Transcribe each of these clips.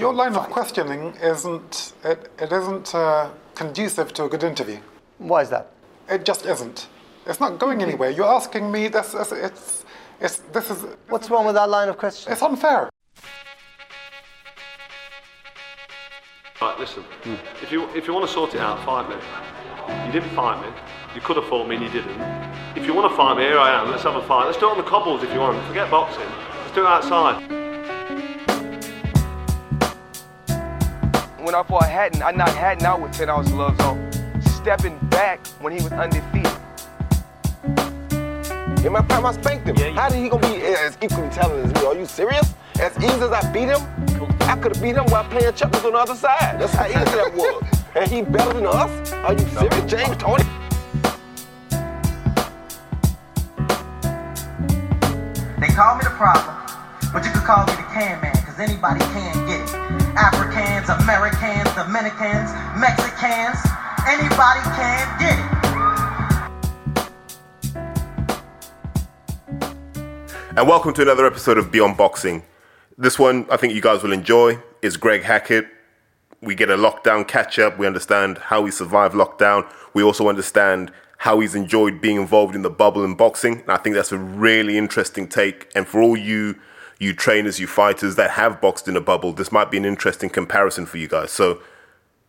Your line of questioning isn't it, it isn't uh, conducive to a good interview. Why is that? It just isn't. It's not going anywhere. You're asking me this. It's it's, it's this is. What's wrong with that line of questioning? It's unfair. Right, listen. If you if you want to sort it out, fight me. You didn't fight me. You could have fought me and you didn't. If you want to fight me, here I am. Let's have a fight. Let's do it on the cobbles if you want. Forget boxing. Let's do it outside. When I fought Hatton, I knocked Hatton out with 10 ounce gloves on, stepping back when he was undefeated. In my prime, I spanked him. How did he gonna be as equally talented as me? Are you serious? As easy as I beat him, I could have beat him while playing checkers on the other side. That's how easy that was. And he better than us? Are you serious, James Toney? They call me the problem, but you could call me the can man, cause anybody can get it. Africans, Americans, Dominicans, Mexicans, anybody can get it. And welcome to another episode of Beyond Boxing. This one I think you guys will enjoy is Greg Hackett. We get a lockdown catch up. We understand how he survived lockdown. We also understand how he's enjoyed being involved in the bubble in boxing. And I think that's a really interesting take. And for all you you trainers, you fighters that have boxed in a bubble, this might be an interesting comparison for you guys. So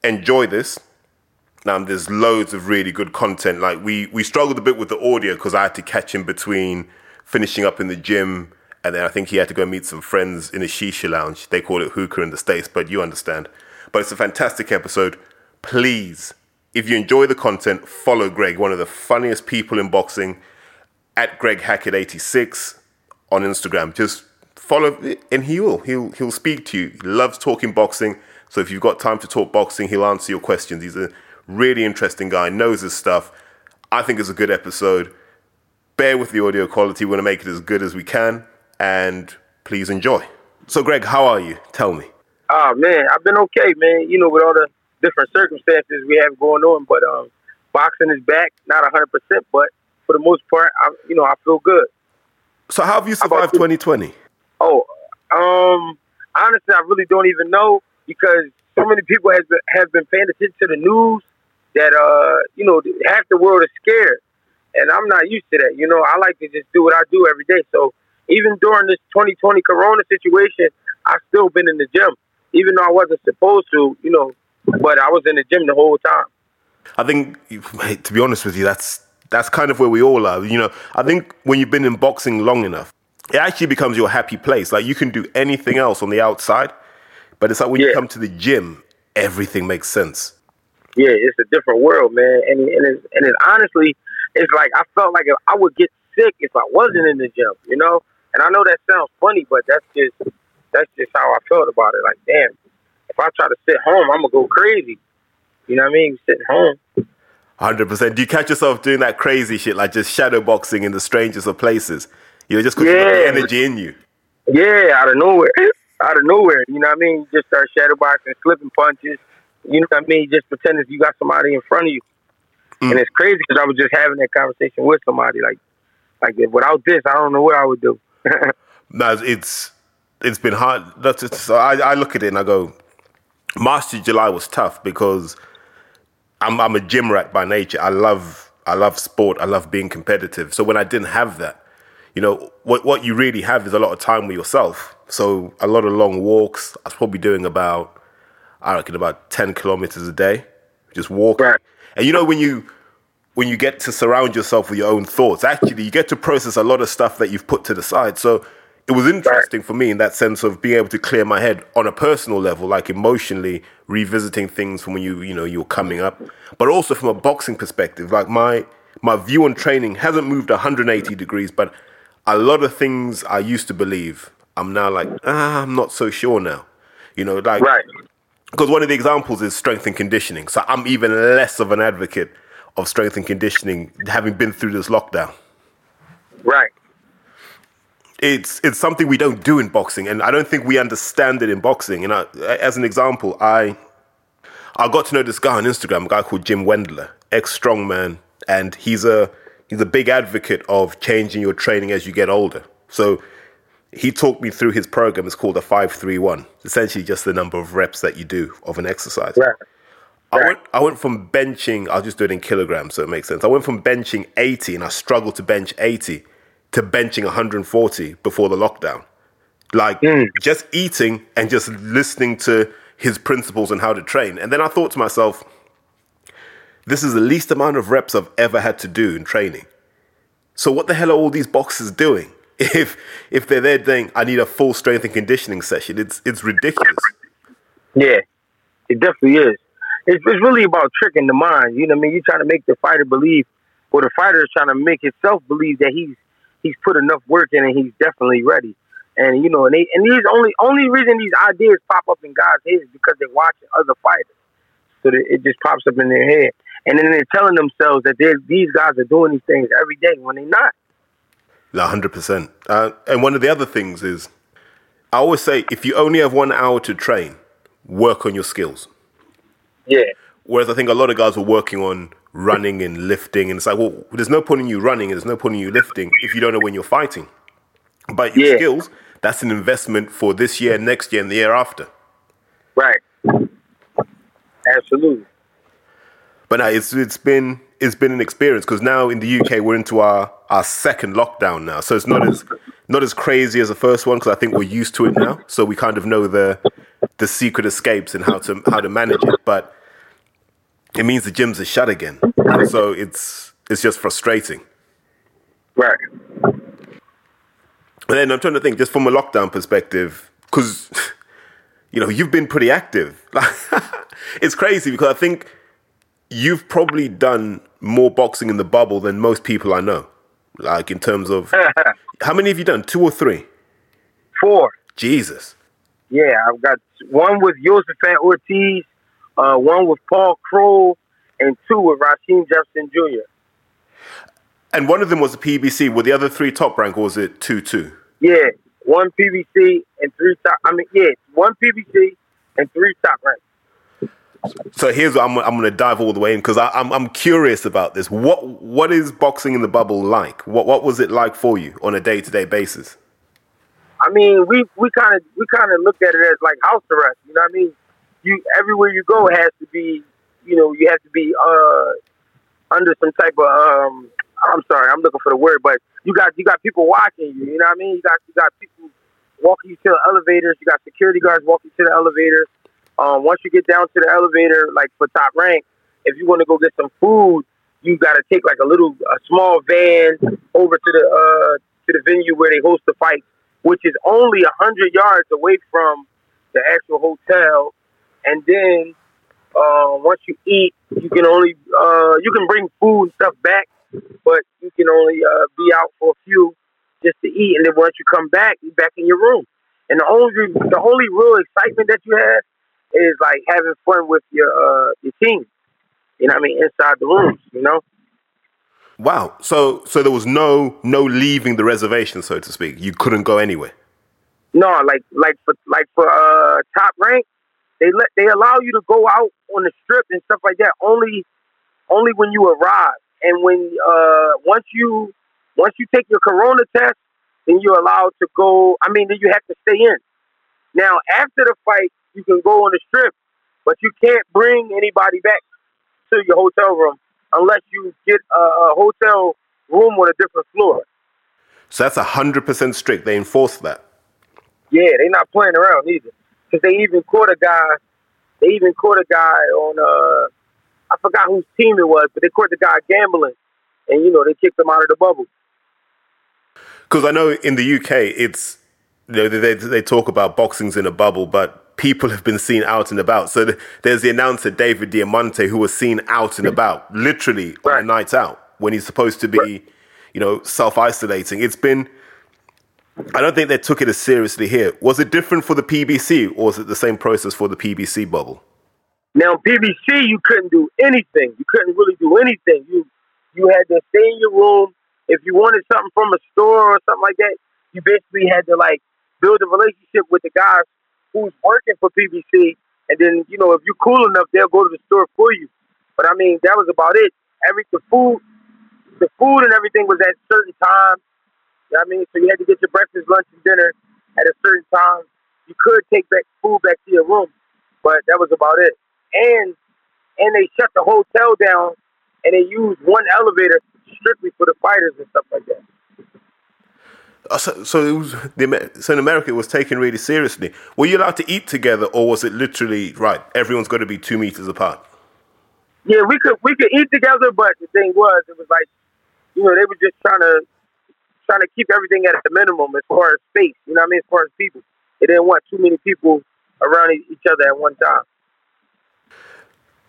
enjoy this. Now there's loads of really good content. Like we we struggled a bit with the audio because I had to catch him between finishing up in the gym and then I think he had to go meet some friends in a shisha lounge. They call it hookah in the States, but you understand. But it's a fantastic episode. Please, if you enjoy the content, follow Greg, one of the funniest people in boxing, at Greg Hackett86 on Instagram. Just follow, and he will. He'll he'll speak to you. He loves talking boxing. So if you've got time to talk boxing, he'll answer your questions. He's a really interesting guy, knows his stuff. I think it's a good episode. Bear with the audio quality. We're going to make it as good as we can, and please enjoy. So, Greg, how are you? Tell me. Oh man, I've been okay, man. You know, with all the different circumstances we have going on, but um, boxing is back, not hundred percent, but for the most part, I, you know, I feel good. So, how have you survived 2020? Oh, um, honestly, I really don't even know because so many people has been, have been paying attention to the news that uh, you know, half the world is scared, and I'm not used to that. You know, I like to just do what I do every day. So even during this 2020 Corona situation, I've still been in the gym, even though I wasn't supposed to. You know, but I was in the gym the whole time. I think, to be honest with you, that's that's kind of where we all are. You know, I think when you've been in boxing long enough, it actually becomes your happy place. Like you can do anything else on the outside, but it's like when you come to the gym, everything makes sense. yeah, it's a different world, man. And and it's, and it's honestly, it's like I felt like I would get sick if I wasn't in the gym, you know. And I know that sounds funny, but that's just that's just how I felt about it. Like, damn, if I try to sit home, I'm gonna go crazy. You know what I mean? Sitting home. Hundred percent. Do you catch yourself doing that crazy shit, like just shadow boxing in the strangest of places? You know, just because you got the energy in you. Yeah, out of nowhere, out of nowhere. You know what I mean? You just start shadowboxing, flipping punches. You know what I mean? Just pretend as you got somebody in front of you. And mm. it's crazy because I was just having that conversation with somebody. Like, like without this, I don't know what I would do. No, it's it's been hard. That's just, so I, I look at it and I go, March to July was tough because I'm I'm a gym rat by nature. I love I love sport. I love being competitive. So when I didn't have that, you know, what what you really have is a lot of time with yourself. So a lot of long walks. I was probably doing about I reckon about ten kilometers a day, just walking. Right. And you know when you when you get to surround yourself with your own thoughts, actually you get to process a lot of stuff that you've put to the side. So it was interesting for me in that sense of being able to clear my head on a personal level, like emotionally revisiting things from when you you know you were coming up, but also from a boxing perspective. Like my my view on training hasn't moved 180 degrees, but a lot of things I used to believe, I'm now like ah, I'm not so sure now. You know, like right. because one of the examples is strength and conditioning. So I'm even less of an advocate of strength and conditioning, having been through this lockdown. Right. It's it's something we don't do in boxing, and I don't think we understand it in boxing. And I, as an example, I I got to know this guy on Instagram, a guy called Jim Wendler, ex strongman, and he's a he's a big advocate of changing your training as you get older. So he talked me through his program. It's called a five three one. Essentially, just the number of reps that you do of an exercise. Right. I went I went from benching. I'll just do it in kilograms, so it makes sense. I went from benching eighty, and I struggled to bench eighty, to benching one hundred and forty before the lockdown. Like hmm. just eating and just listening to his principles and how to train. And then I thought to myself, this is the least amount of reps I've ever had to do in training. So what the hell are all these boxes doing? If if they're there saying I need a full strength and conditioning session, it's it's ridiculous. Yeah, it definitely is. It's, it's really about tricking the mind. You know what I mean? You're trying to make the fighter believe, or the fighter is trying to make himself believe that he's he's put enough work in and he's definitely ready. And you know, and they, and these only only reason these ideas pop up in guys' heads is because they're watching other fighters, so that it just pops up in their head, and then they're telling themselves that these guys are doing these things every day when they're not. hundred percent. Uh, and one of the other things is, I always say, if you only have one hour to train, work on your skills. Yeah, Whereas I think a lot of guys were working on running and lifting, and it's like, well, there's no point in you running, and there's no point in you lifting if you don't know when you're fighting. But your Yeah. skills, that's an investment for this year, next year, and the year after. right. Absolutely. But no, it's it's been it's been an experience because now in the UK we're into our, our second lockdown now, so it's not as not as crazy as the first one because I think we're used to it now, so we kind of know the the secret escapes and how to how to manage it. But it means the gyms are shut again, and so it's it's just frustrating. Right. And then I'm trying to think, just from a lockdown perspective, because you know you've been pretty active. it's crazy because I think you've probably done more boxing in the bubble than most people I know. Like in terms of how many have you done? Two or three? Four. Jesus. Yeah, I've got one with Josephat Ortiz, uh, one with Paul Kroll, and two with Rasheem Jefferson Jr. And one of them was a PBC. Were the other three top rank, or was it two two? Yeah, one PBC and three top. I mean, yeah, one PBC and three top ranks. So here's what I'm, I'm going to dive all the way in because I'm I'm curious about this. What what is boxing in the bubble like? What what was it like for you on a day to day basis? I mean, we we kind of we kind of look at it as like house arrest. You know what I mean? You everywhere you go has to be, you know, you have to be uh under some type of um. I'm sorry, I'm looking for the word, but you got you got people watching you. You know what I mean? You got you got people walking you to the elevators. You got security guards walking to the elevators. Um, once you get down to the elevator, like for top rank, if you want to go get some food, you got to take like a little, a small van over to the uh, to the venue where they host the fight, which is only a hundred yards away from the actual hotel. And then uh, once you eat, you can only uh, you can bring food and stuff back, but you can only uh, be out for a few just to eat. And then once you come back, you're back in your room. And the only the only real excitement that you have is like having fun with your uh, your team. You know what I mean? Inside the rooms, you know. Wow. So so there was no no leaving the reservation, so to speak. You couldn't go anywhere. No, like like for like for uh top rank, they let they allow you to go out on the strip and stuff like that only only when you arrive. And when uh once you once you take your corona test, then you're allowed to go I mean then you have to stay in. Now after the fight you can go on the strip, but you can't bring anybody back to your hotel room unless you get a, a hotel room on a different floor. So that's hundred percent strict. They enforce that. Yeah, they're not playing around either. Because they even caught a guy. They even caught a guy on. uh I forgot whose team it was, but they caught the guy gambling, and you know they kicked him out of the bubble. Because I know in the UK, it's you know they they talk about boxing's in a bubble, but people have been seen out and about. So th- there's the announcer David Diamante who was seen out and about, literally on a night out when he's supposed to be, you know, self isolating. It's been. I don't think they took it as seriously here. Was it different for the PBC, or was it the same process for the PBC bubble? Now PBC, you couldn't do anything. You couldn't really do anything. You you had to stay in your room. If you wanted something from a store or something like that, you basically had to like build a relationship with the guys who's working for PBC, and then you know if you're cool enough, they'll go to the store for you. But I mean, that was about it. Every the food, the food and everything was at certain times. You know I mean? So you had to get your breakfast, lunch, and dinner at a certain time. You could take back food back to your room, but that was about it. And and they shut the hotel down and they used one elevator strictly for the fighters and stuff like that. Uh, So, so, it was so in America, it was taken really seriously. Were you allowed to eat together, or was it literally right? Everyone's got to be two meters apart. Yeah, we could we could eat together, but the thing was, it was like, you know, they were just trying to trying to keep everything at a minimum as far as space. You know what I mean? As far as people, they didn't want too many people around each other at one time.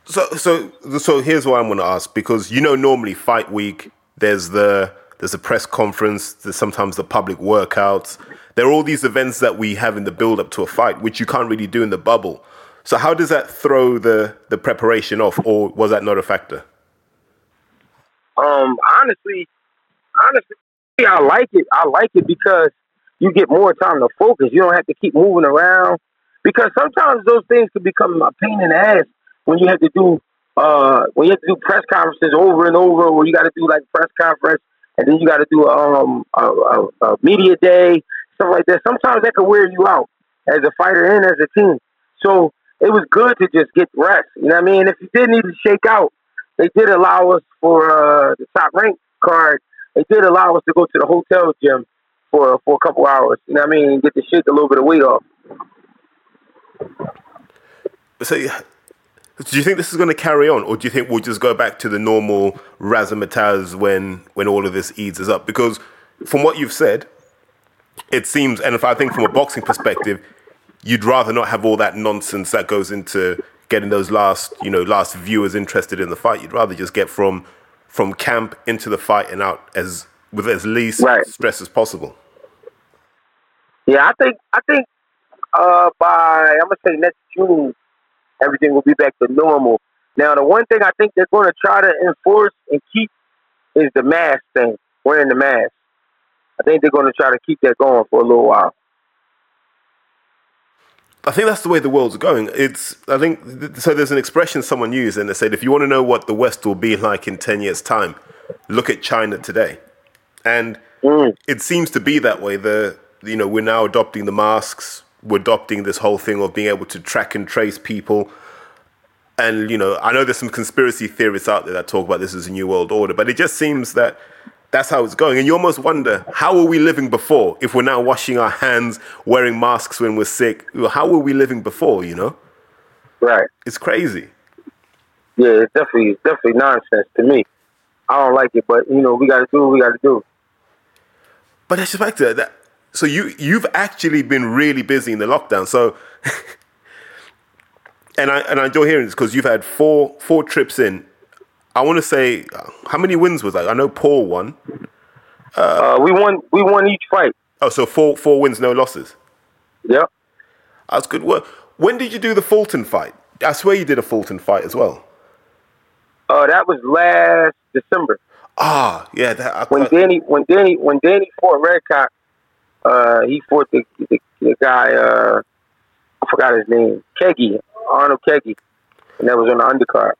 So, so, so here's what I'm going to ask because you know normally fight week there's the there's a press conference, there's sometimes the public workouts. There are all these events that we have in the build up to a fight, which you can't really do in the bubble. So how does that throw the the preparation off, or was that not a factor? Um, honestly, honestly, I like it. I like it because you get more time to focus. You don't have to keep moving around because sometimes those things can become a pain in the ass when you have to do uh when you have to do press conferences over and over, or you got to do like press conference and then you got to do um a, a, a media day, stuff like that. Sometimes that can wear you out as a fighter and as a team. So it was good to just get rest. You know what I mean? If you did need to shake out, they did allow us for uh, the top rank card. They did allow us to go to the hotel gym for for a couple hours. You know what I mean? Get to shake a little bit of weight off. So, do you think this is going to carry on, or do you think we'll just go back to the normal razzmatazz when when all of this eases up? Because from what you've said, it seems, and if I think from a boxing perspective, you'd rather not have all that nonsense that goes into getting those last, you know, last viewers interested in the fight. You'd rather just get from from camp into the fight and out as with as least Right. stress as possible. Yeah, I think I think uh, by I'm gonna say next June, everything will be back to normal. Now, the one thing I think they're going to try to enforce and keep is the mask thing, wearing the mask. I think they're going to try to keep that going for a little while. I think that's the way the world's going. It's I think so. There's an expression someone used, and they said, if you want to know what the West will be like in ten years' time, look at China today. And mm. it seems to be that way. The you know we're now adopting the masks. We're adopting this whole thing of being able to track and trace people. And you know, I know there's some conspiracy theorists out there that talk about this as a new world order, but it just seems that that's how it's going. And you almost wonder, how were we living before? If we're now washing our hands, wearing masks when we're sick, how were we living before? You know, Right. it's crazy. Yeah, it's definitely it's definitely nonsense to me. I don't like it, but you know we got to do what we got to do. But I suspect that, that. So you you've actually been really busy in the lockdown. So, and I and I enjoy hearing this because you've had four four trips in. I want to say, uh, how many wins was that? I know Paul won. Uh, we won we won each fight. Oh, so four four wins, no losses. Yeah, That's good work. When did you do the Fulton fight? I swear you did a Fulton fight as well. Uh, that was last December. Ah, yeah. That, I, when Danny when Danny when Danny fought Redkach, uh, he fought the, the, the guy uh, I forgot his name, Khegai Arnold Khegai, and that was on the undercard.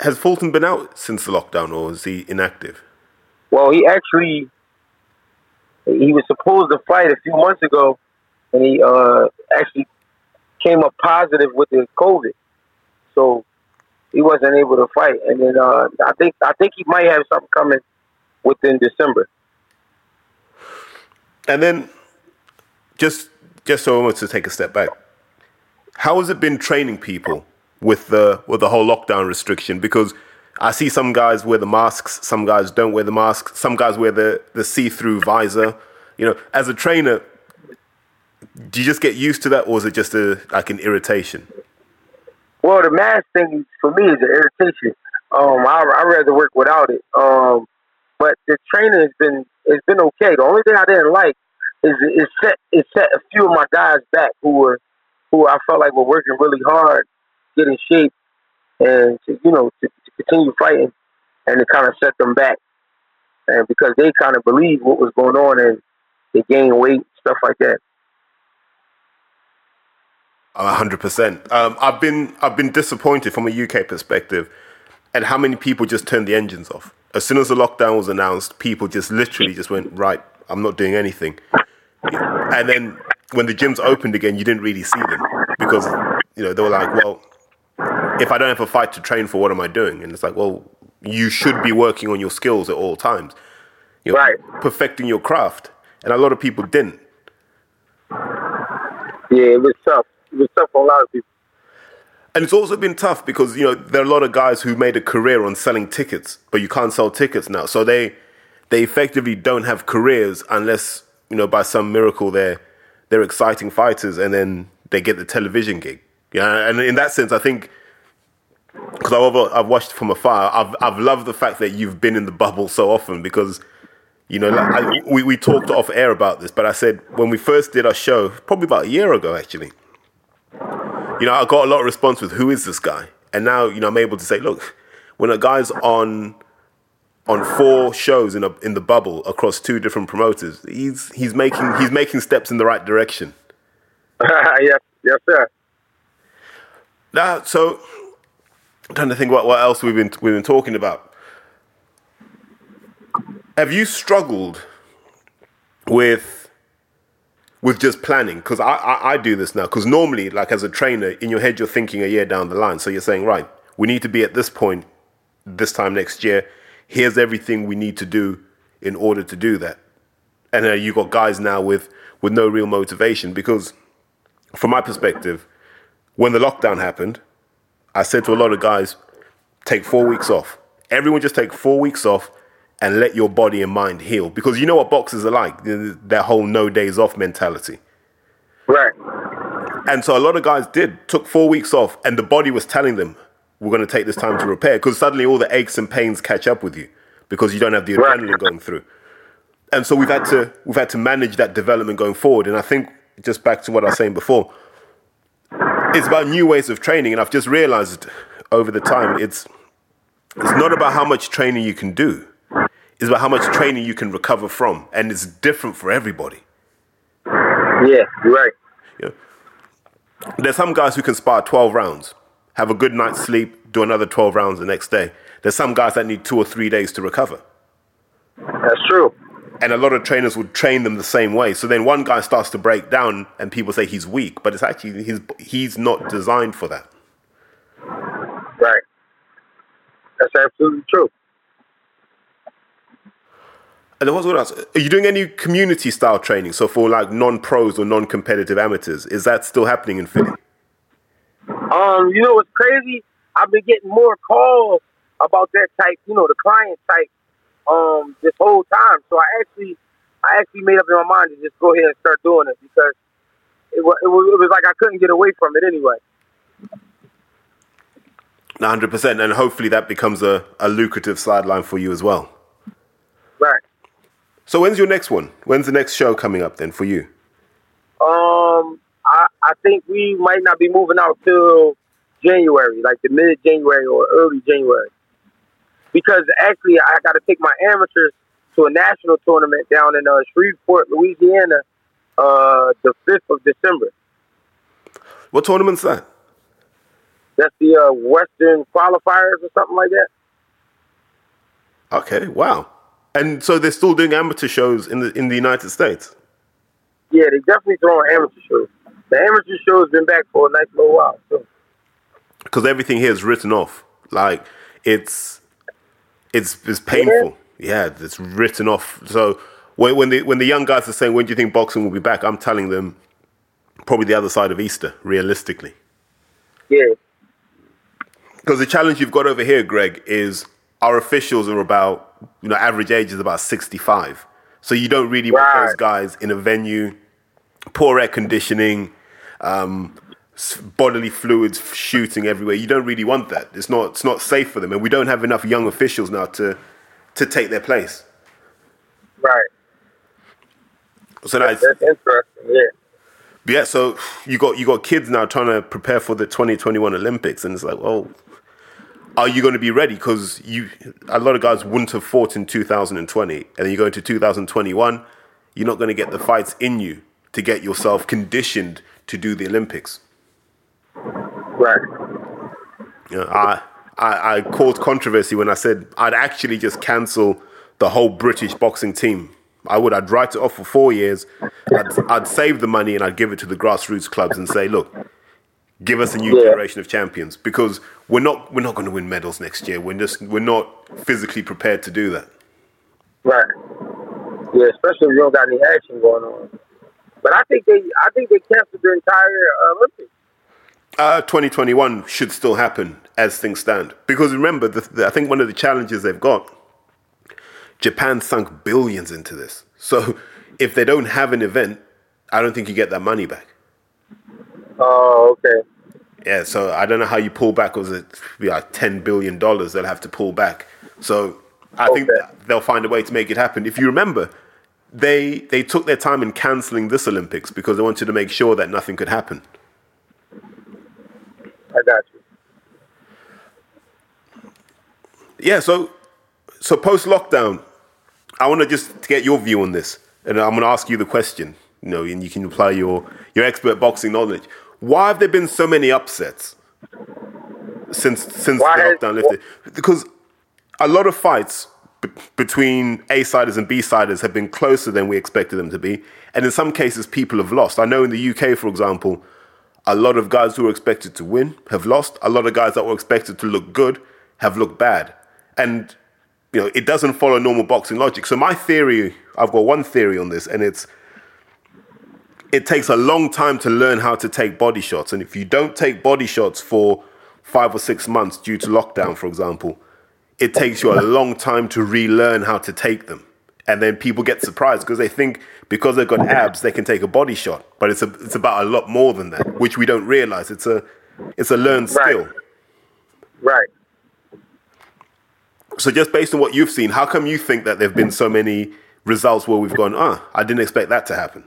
has Fulton been out since the lockdown, or is he inactive? Well, he actually he was supposed to fight a few months ago, and he uh, actually came up positive with the COVID, so he wasn't able to fight. And then uh, I think I think he might have something coming within December. And then, just just so want to take a step back, how has it been training people with the with the whole lockdown restriction? Because I see some guys wear the masks, some guys don't wear the masks, some guys wear the the see through visor. You know, as a trainer, do you just get used to that, or is it just a like an irritation? Well, the mask thing for me is an irritation. Um, I I rather work without it. Um, but the training has been it's been okay. The only thing I didn't like is it set it set a few of my guys back who were who I felt like were working really hard, getting shape, and to you know to, to continue fighting, and it kind of set them back, and because they kind of believed what was going on and they gained weight, stuff like that. Hundred percent. Um, I've been I've been disappointed from a UK perspective, at how many people just turned the engines off. As soon as the lockdown was announced, people just literally just went right. I'm not doing anything. And then when the gyms opened again, you didn't really see them because you know they were like, well, if I don't have a fight to train for, what am I doing? And it's like, well, you should be working on your skills at all times, you know, Right. perfecting your craft. And a lot of people didn't. Yeah, it was tough. It was tough for a lot of people. And it's also been tough because you know there are a lot of guys who made a career on selling tickets, but you can't sell tickets now. So they they effectively don't have careers unless you know by some miracle they're they're exciting fighters, and then they get the television gig. Yeah, and in that sense, I think because I've I've watched from afar, I've I've loved the fact that you've been in the bubble so often because. You know, like I, we, we talked off air about this, but I said when we first did our show, probably about a year ago actually, you know, I got a lot of response with who is this guy? And now, you know, I'm able to say, look, when a guy's on on four shows in a in the bubble across two different promoters, he's he's making he's making steps in the right direction. yes, yes, sir. Now, so I'm trying to think about what else we've been we've been talking about. Have you struggled with with just planning? Because I, I I do this now. Because normally, like as a trainer, in your head you're thinking a year down the line. So you're saying, right, we need to be at this point this time next year. Here's everything we need to do in order to do that. And uh, you got guys now with with no real motivation because, from my perspective, when the lockdown happened, I said to a lot of guys, take four weeks off. Everyone just take four weeks off and let your body and mind heal. Because you know what boxers are like, their whole no days off mentality. Right. And so a lot of guys did, took four weeks off, and the body was telling them, we're going to take this time to repair. Because suddenly all the aches and pains catch up with you because you don't have the Right. adrenaline going through. And so we've had to we've had to manage that development going forward. And I think just back to what I was saying before, it's about new ways of training. And I've just realized over the time it's it's not about how much training you can do. It's about how much training you can recover from. And it's different for everybody. Yeah, you're right. Know, there's some guys who can spar 12 rounds, have a good night's sleep, do another 12 rounds the next day. There's some guys that need two or three days to recover. That's true. And a lot of trainers would train them the same way. So then one guy starts to break down and people say he's weak, but it's actually he's, he's not designed for that. Right. That's absolutely true. And then what's what else? Are you doing any community style training? So for like non pros or non competitive amateurs, is that still happening in Philly? Um, you know what's crazy? I've been getting more calls about that type, you know, the client type, um, this whole time. So I actually, I actually made up in my mind to just go ahead and start doing it because it was, it was, it was like I couldn't get away from it anyway. 100%. And hopefully that becomes a, a lucrative sideline for you as well. So when's your next one? When's the next show coming up then for you? Um, I, I think we might not be moving out till January, like the mid January or early January. Because actually, I got to take my amateurs to a national tournament down in uh, Shreveport, Louisiana, uh, the 5th of December. What tournament's that? That's the uh, Western qualifiers or something like that. Okay, wow. And so they're still doing amateur shows in the in the United States. Yeah, they definitely throwing amateur shows. The amateur show's been back for a nice little while. So. Because everything here is written off. Like it's it's it's painful. Yeah, it's written off. So when when the when the young guys are saying when do you think boxing will be back, I'm telling them probably the other side of Easter, realistically. Yeah. Because the challenge you've got over here, Greg, is our officials are about, you know, average age is about 65. So you don't really want those guys in a venue, poor air conditioning, um, bodily fluids shooting everywhere. You don't really want that. It's not, it's not safe for them. And we don't have enough young officials now to, to take their place. Right. So that's, That's interesting. Yeah. yeah, so you got you got kids now trying to prepare for the 2021 Olympics, and it's like, well, are you going to be ready? Because you, a lot of guys wouldn't have fought in 2020, and then you go into 2021, you're not going to get the fights in you to get yourself conditioned to do the Olympics. Right. You know, I, I I caused controversy when I said I'd actually just cancel the whole British boxing team I would. I'd write it off for four years. I'd, I'd save the money and I'd give it to the grassroots clubs and say, look, give us a new Yeah. generation of champions because we're not we're not going to win medals next year. We're just we're not physically prepared to do that. Right. Yeah, especially if you don't got any action going on. But I think they, I think they canceled the entire uh, Olympics. Uh, 2021 should still happen as things stand. Because remember, the, the, I think one of the challenges they've got, Japan sunk billions into this. So if they don't have an event, I don't think you get that money back. Oh, okay. Yeah, so I don't know how you pull back. Was it like ten billion dollars? They'll have to pull back. So I think Okay. they'll find a way to make it happen. If you remember, they they took their time in canceling this Olympics because they wanted to make sure that nothing could happen. I got you. Yeah, so so post lockdown, I want to just get your view on this, and I'm going to ask you the question. You know, and you can apply your your expert boxing knowledge. Why have there been so many upsets since since Why the lockdown lifted? Because a lot of fights b- between A siders and B siders have been closer than we expected them to be, and in some cases, people have lost. I know in the UK, for example, a lot of guys who were expected to win have lost. A lot of guys that were expected to look good have looked bad. And you know, it doesn't follow normal boxing logic. So my theory, I've got one theory on this, and it's it takes a long time to learn how to take body shots. And if you don't take body shots for five or six months due to lockdown, for example, it takes you a long time to relearn how to take them. And then people get surprised because they think because they've got abs, they can take a body shot. But it's a, it's about a lot more than that, which we don't realize. It's a it's a learned Right. skill. Right. So just based on what you've seen, how come you think that there've been so many results where we've gone, ah, I didn't expect that to happen?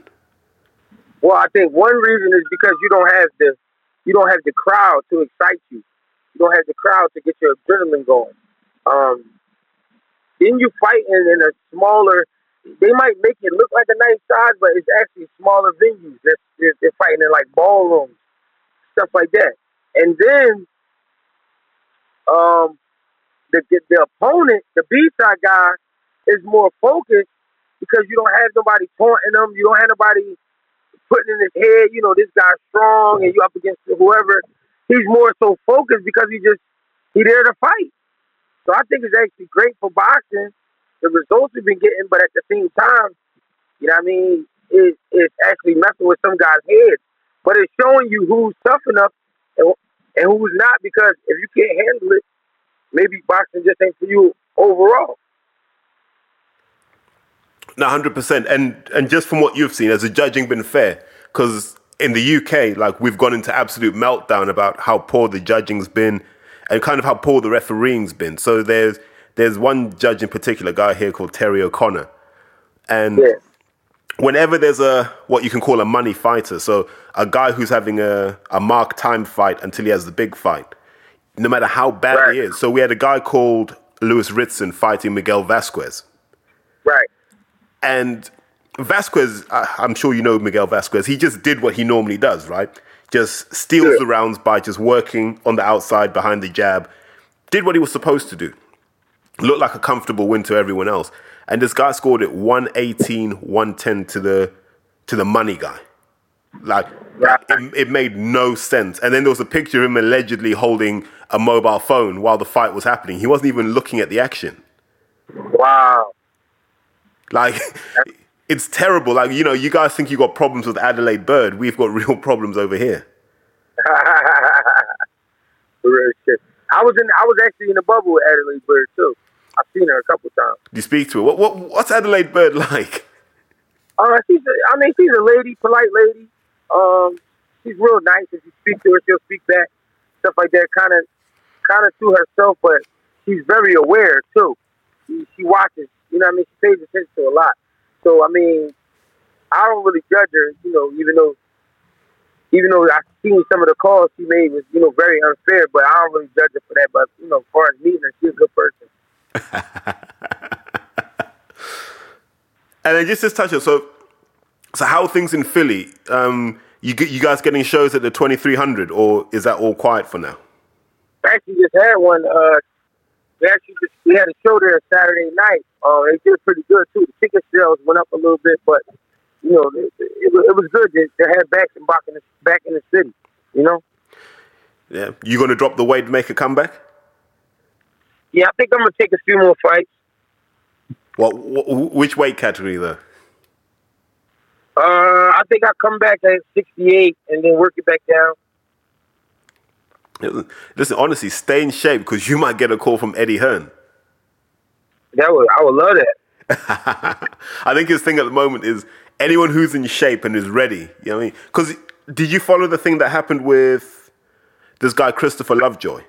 Well, I think one reason is because you don't have the, you don't have the crowd to excite you. You don't have the crowd to get your adrenaline going. Um, then you fighting in a smaller. They might make it look like a nice size, but it's actually smaller venues. They're, they're, they're fighting in like ballrooms, stuff like that. And then, um, the the, the opponent, the B side guy, is more focused because you don't have nobody taunting them. You don't have nobody putting in his head, you know, this guy's strong and you up against whoever. He's more so focused because he just he there to fight. So I think it's actually great for boxing, the results we've been getting, but at the same time, you know what I mean, it, it's actually messing with some guys' heads. But it's showing you who's tough enough and, and who's not because if you can't handle it, maybe boxing just ain't for you overall. No, hundred percent. And and just from what you've seen, has the judging been fair? Because in the UK, like we've gone into absolute meltdown about how poor the judging's been, and kind of how poor the refereeing's been. So there's there's one judge in particular, a guy here called Terry O'Connor, and Yeah. whenever there's a what you can call a money fighter, so a guy who's having a, a mark time fight until he has the big fight, no matter how bad he is. So we had a guy called Lewis Ritson fighting Miguel Vasquez. And Vasquez, I'm sure you know Miguel Vasquez. He just did what he normally does, right? Just steals Yeah. the rounds by just working on the outside behind the jab. Did what he was supposed to do. Looked like a comfortable win to everyone else. And this guy scored it 118, 110 to the to the money guy. Like Right. it, it made no sense. And then there was a picture of him allegedly holding a mobile phone while the fight was happening. He wasn't even looking at the action. Wow. Like, it's terrible. Like, you know, you guys think you got problems with Adalaide Byrd. We've got real problems over here. Real shit. I was in. I was actually in the bubble with Adalaide Byrd too. I've seen her a couple times. You speak to her. What, what, what's Adalaide Byrd like? Uh, she's. A, I mean, she's a lady, polite lady. Um, she's real nice. If you speak to her, she'll speak back. Stuff like that. Kind of, kind of to herself, but she's very aware too. She, she watches. You know, what I mean, she pays attention to a lot. So, I mean, I don't really judge her. You know, even though, even though I've seen some of the calls she made was, you know, very unfair, but I don't really judge her for that. But you know, as far as meeting her, she's a good person. And then just to touch on, so, so how are things in Philly? Um, you, get- you guys getting shows at the 2300 or is that all quiet for now? Actually just had one. Uh, we actually just, we had a show there Saturday night Uh, they did pretty good too. The ticket sales went up a little bit, but you know, it, it, was- it was good to, to have back and back in the back in the city. You know. Yeah. You going to drop the weight to make a comeback? Yeah, I think I'm gonna take a few more fights. What, wh- which weight category though? Uh, I think I come back at 68 and then work it back down. Listen, honestly, stay in shape because you might get a call from Eddie Hearn. That would I would love that. I think his thing at the moment is anyone who's in shape and is ready. You know what I mean? Because did you follow the thing that happened with this guy Christopher Lovejoy?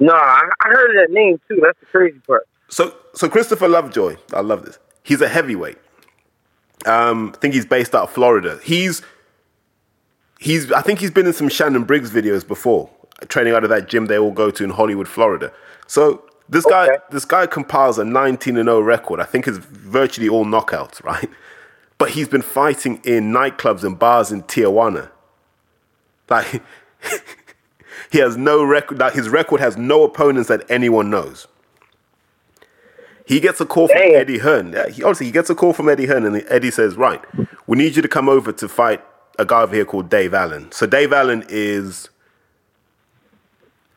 No, I, I heard that name too. That's the crazy part. So, so Christopher Lovejoy, I love this. He's a heavyweight. Um, I think he's based out of Florida. He's he's I think he's been in some Shannon Briggs videos before, training out of that gym they all go to in Hollywood, Florida. So this guy this guy compiles a 19 and 0 record. I think it's virtually all knockouts, right? But he's been fighting in nightclubs and bars in Tijuana. Like he has no record. Like his record has no opponents that anyone knows. He gets a call from Eddie Hearn. He, honestly, he gets a call from Eddie Hearn, and Eddie says, "Right, we need you to come over to fight a guy over here called Dave Allen." So Dave Allen is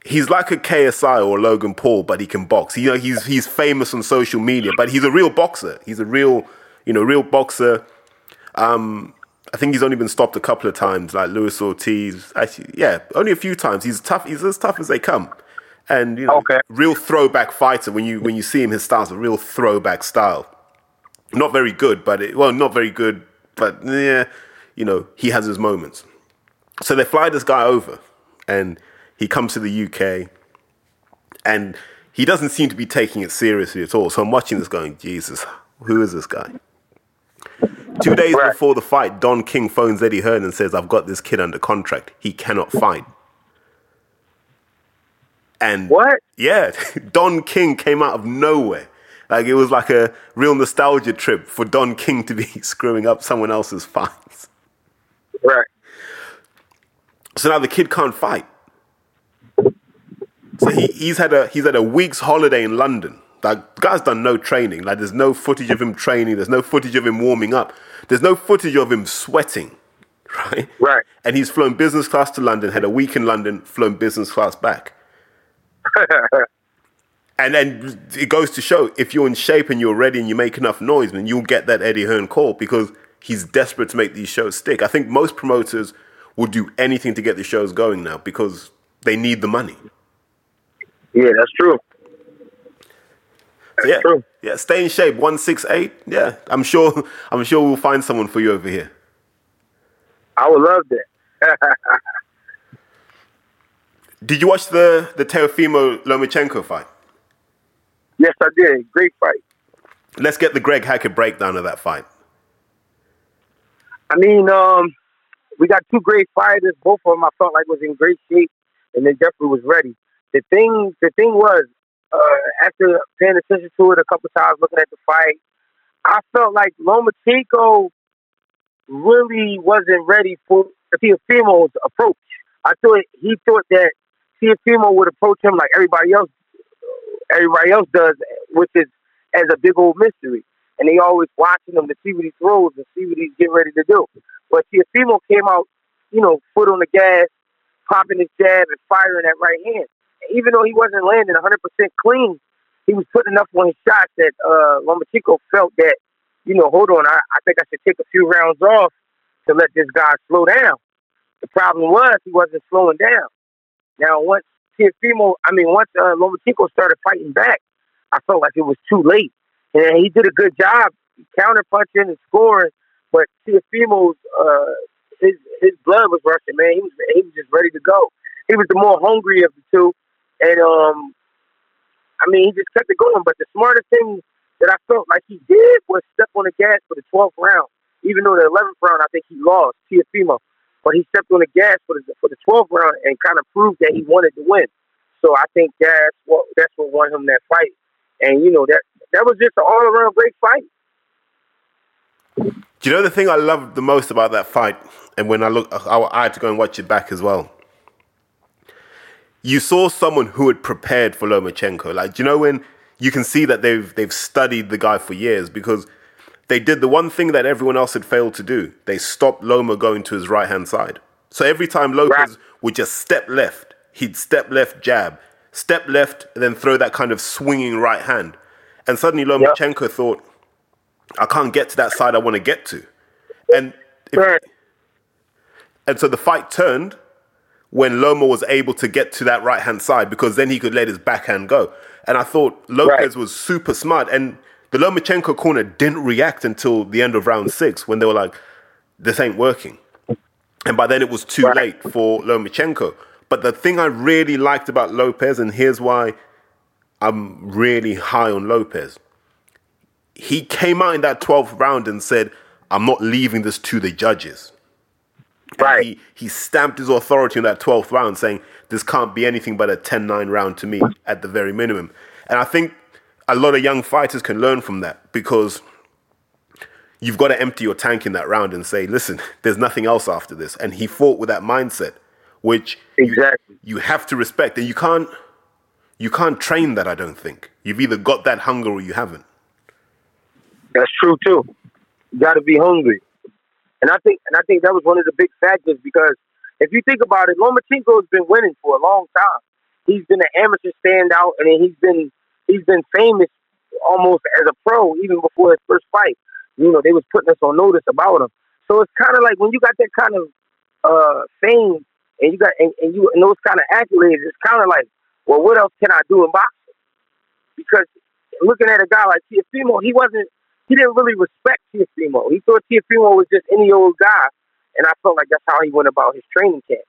he's like a KSI or Logan Paul, but he can box. You know, he's he's famous on social media, but he's a real boxer. He's a real, you know, real boxer. Um, I think he's only been stopped a couple of times, like Luis Ortiz. Actually, yeah, only a few times. He's tough. He's as tough as they come, and you know, real throwback fighter. When you when you see him, his style's a real throwback style. Not very good, but it, well, not very good, but yeah, you know, he has his moments. So they fly this guy over, and he comes to the UK, and he doesn't seem to be taking it seriously at all. So I'm watching this, going, Jesus, who is this guy? Two days before the fight, Don King phones Eddie Hearn and says, I've got this kid under contract. He cannot fight. And what? Yeah, Don King came out of nowhere. Like it was like a real nostalgia trip for Don King to be screwing up someone else's fights. Right. So now the kid can't fight. So he, he's had a he's had a week's holiday in London. Like guy's done no training. Like there's no footage of him training. There's no footage of him warming up. There's no footage of him sweating. Right. Right. And he's flown business class to London. Had a week in London. Flown business class back. And then it goes to show if you're in shape and you're ready and you make enough noise, then you'll get that Eddie Hearn call because he's desperate to make these shows stick. I think most promoters will do anything to get the shows going now because they need the money. Yeah, that's true. So yeah, yeah. Stay in shape. One six eight. Yeah, I'm sure. I'm sure we'll find someone for you over here. I would love that. Did you watch the the Teofimo Lomachenko fight? yes, I did. Great fight. Let's get the Greg Hackett breakdown of that fight. I mean, um, we got two great fighters. Both of them I felt like was in great shape, and they definitely was ready. The thing, the thing was, uh, after paying attention to it a couple times, looking at the fight, I felt like Lomachenko really wasn't ready for Teofimo's approach. I thought he thought that Teofimo would approach him like everybody else, everybody else does, which is as a big old mystery. And they always watching him to see what he throws and see what he's getting ready to do. But Teofimo came out, you know, foot on the gas, popping his jab and firing that right hand. Even though he wasn't landing 100% clean, he was putting enough on his shots that uh, Lomachenko felt that, you know, hold on, I, I think I should take a few rounds off to let this guy slow down. The problem was he wasn't slowing down. Now, once Teofimo, I mean, once uh, Lomachenko started fighting back, I felt like it was too late. And he did a good job counter punching and scoring, but Teofimo's uh, his his blood was rushing, man. He was he was just ready to go. He was the more hungry of the two, and um, I mean, he just kept it going. But the smartest thing that I felt like he did was step on the gas for the 12th round. Even though the 11th round, I think he lost Teofimo, but he stepped on the gas for the for the 12th round and kind of proved that he wanted to win. So I think that's what that's what won him that fight. And you know that that was just an all around great fight. Do you know the thing I loved the most about that fight? And when I look, I, I had to go and watch it back as well. You saw someone who had prepared for Lomachenko. Like, do you know when you can see that they've they've studied the guy for years because they did the one thing that everyone else had failed to do. They stopped Loma going to his right hand side. So every time Lopez Right. would just step left, he'd step left, jab, step left, and then throw that kind of swinging right hand. And suddenly Lomachenko thought, I can't get to that side I want to get to. And if, Right. and so the fight turned when Loma was able to get to that right hand side because then he could let his backhand go. And I thought Lopez Right. was super smart. And the Lomachenko corner didn't react until the end of round six when they were like, this ain't working. And by then it was too Right. late for Lomachenko. But the thing I really liked about Lopez, and here's why I'm really high on Lopez. He came out in that 12th round and said, I'm not leaving this to the judges. Right. He, he stamped his authority in that 12th round, saying, This can't be anything but a 10 9 round to me at the very minimum. And I think a lot of young fighters can learn from that because you've got to empty your tank in that round and say, Listen, there's nothing else after this. And he fought with that mindset, which you- Exactly. you, have to respect. And you can't, you can't train that, I don't think. You've either got that hunger or you haven't. That's true too. You got to be hungry, and I think and I think that was one of the big factors because if you think about it, Lomachenko's been winning for a long time. He's been an amateur standout, and he's been he's been famous almost as a pro even before his first fight. You know, they was putting us on notice about him. So it's kind of like when you got that kind of uh, fame and you got and, and you and those kind of accolades, it's kind of like, well, what else can I do in boxing? Because looking at a guy like Teofimo, he wasn't he didn't really respect Teofimo. He thought Teofimo was just any old guy, and I felt like that's how he went about his training camp.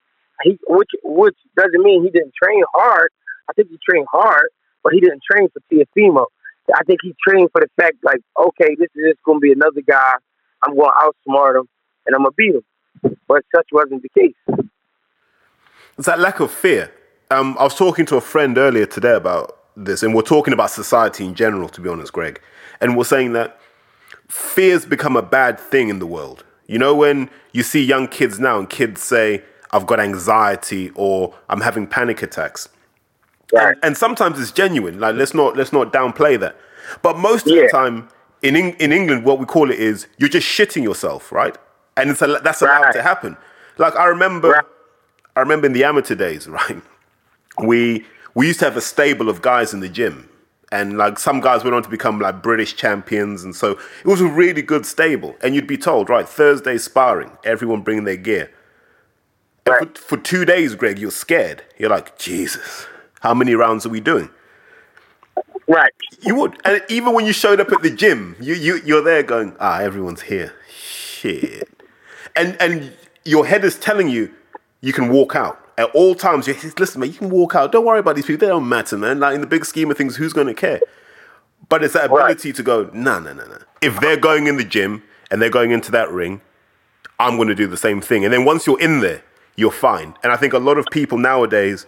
He, which which doesn't mean he didn't train hard. I think he trained hard, but he didn't train for Teofimo. I think he trained for the fact like, okay, this is just going to be another guy. I'm going to outsmart him, and I'm going to beat him. But such wasn't the case. It's that lack of fear. Um, I was talking to a friend earlier today about this, and we're talking about society in general, to be honest, Greg. And we're saying that fear's become a bad thing in the world. You know, when you see young kids now and kids say, I've got anxiety or I'm having panic attacks. Right. And sometimes it's genuine. Like let's not let's not downplay that. But most of the time in in England, what we call it is you're just shitting yourself, right? And it's a, that's allowed Right. to happen. Like I remember, Right. I remember in the amateur days, right? We we used to have a stable of guys in the gym, and like some guys went on to become like British champions, and so it was a really good stable. And you'd be told, right, Thursday sparring, everyone bringing their gear. Right. for, for two days, Greg, you're scared. You're like, Jesus, how many rounds are we doing? Right. You would, and even when you showed up at the gym, you you you're there going, ah, everyone's here, shit, and and your head is telling you you can walk out at all times. You listen, man, you can walk out. Don't worry about these people; they don't matter, man. Like in the big scheme of things, who's going to care? But it's that Right. ability to go, no, no, no, no. If they're going in the gym and they're going into that ring, I'm going to do the same thing. And then once you're in there, you're fine. And I think a lot of people nowadays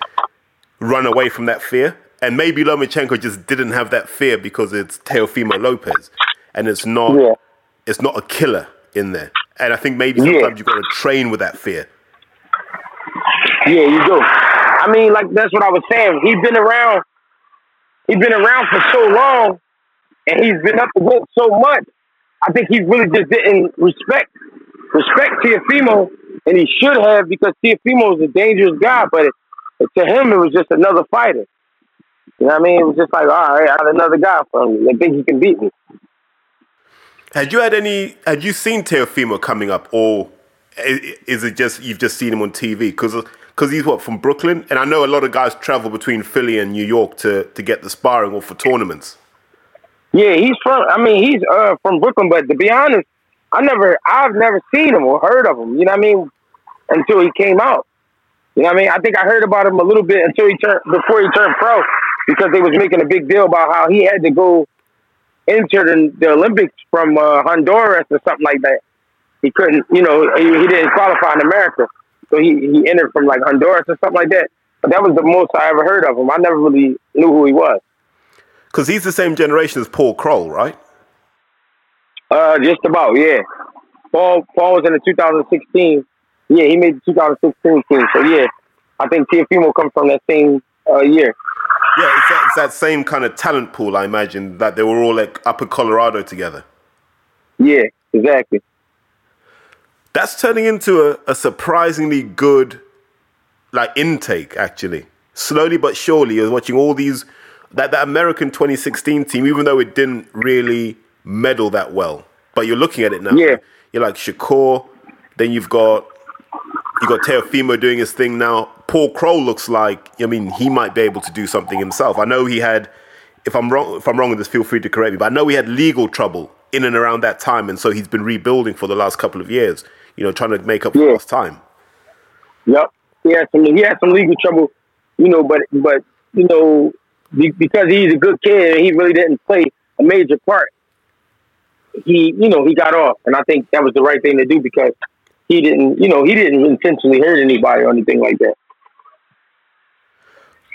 run away from that fear. And maybe Lomachenko just didn't have that fear because it's Teofimo Lopez, and it's not Yeah. it's not a killer in there. And I think maybe Yeah. sometimes you've got to train with that fear. Yeah, you do. I mean, like that's what I was saying. He's been around. He's been around for so long, and he's been up against so much. I think he really just didn't respect respect Teofimo, and he should have because Teofimo is a dangerous guy. But it, to him, it was just another fighter. You know what I mean? It was just like, all right, I got another guy from me. They think he can beat me. Had you had any? Had you seen Teofimo coming up, or is it just you've just seen him on TV? Because he's what from Brooklyn, and I know a lot of guys travel between Philly and New York to to get the sparring or for tournaments. Yeah, he's from. I mean, he's uh, from Brooklyn, but to be honest, I never, I've never seen him or heard of him. You know what I mean? Until he came out. You know what I mean? I think I heard about him a little bit until he turned before he turned pro, because they was making a big deal about how he had to go enter the, the Olympics from uh, Honduras or something like that. He couldn't, you know, he, he didn't qualify in America, so he he entered from like Honduras or something like that. But that was the most I ever heard of him. I never really knew who he was. Because he's the same generation as Paul Kroll, right? Uh, just about, yeah. Paul Paul was in the 2016. Yeah, he made the 2016 team. So yeah, I think Teofimo comes from that same uh, year. Yeah, it's that, it's that same kind of talent pool, I imagine, that they were all like up in Colorado together. Yeah, exactly. That's turning into a, a surprisingly good like intake, actually. Slowly but surely, you're watching all these that, that American 2016 team, even though it didn't really medal that well. But you're looking at it now. Yeah. You're like Shakur, then you've got you got Teofimo doing his thing now. Paul Kroll looks like I mean he might be able to do something himself. I know he had if I'm wrong if I'm wrong with this, feel free to correct me, but I know he had legal trouble in and around that time, and so he's been rebuilding for the last couple of years, you know, trying to make up for Yeah. lost time. Yep. He had some he had some legal trouble, you know, but but you know, because he's a good kid and he really didn't play a major part. He, you know, he got off, and I think that was the right thing to do because he didn't, you know, he didn't intentionally hurt anybody or anything like that.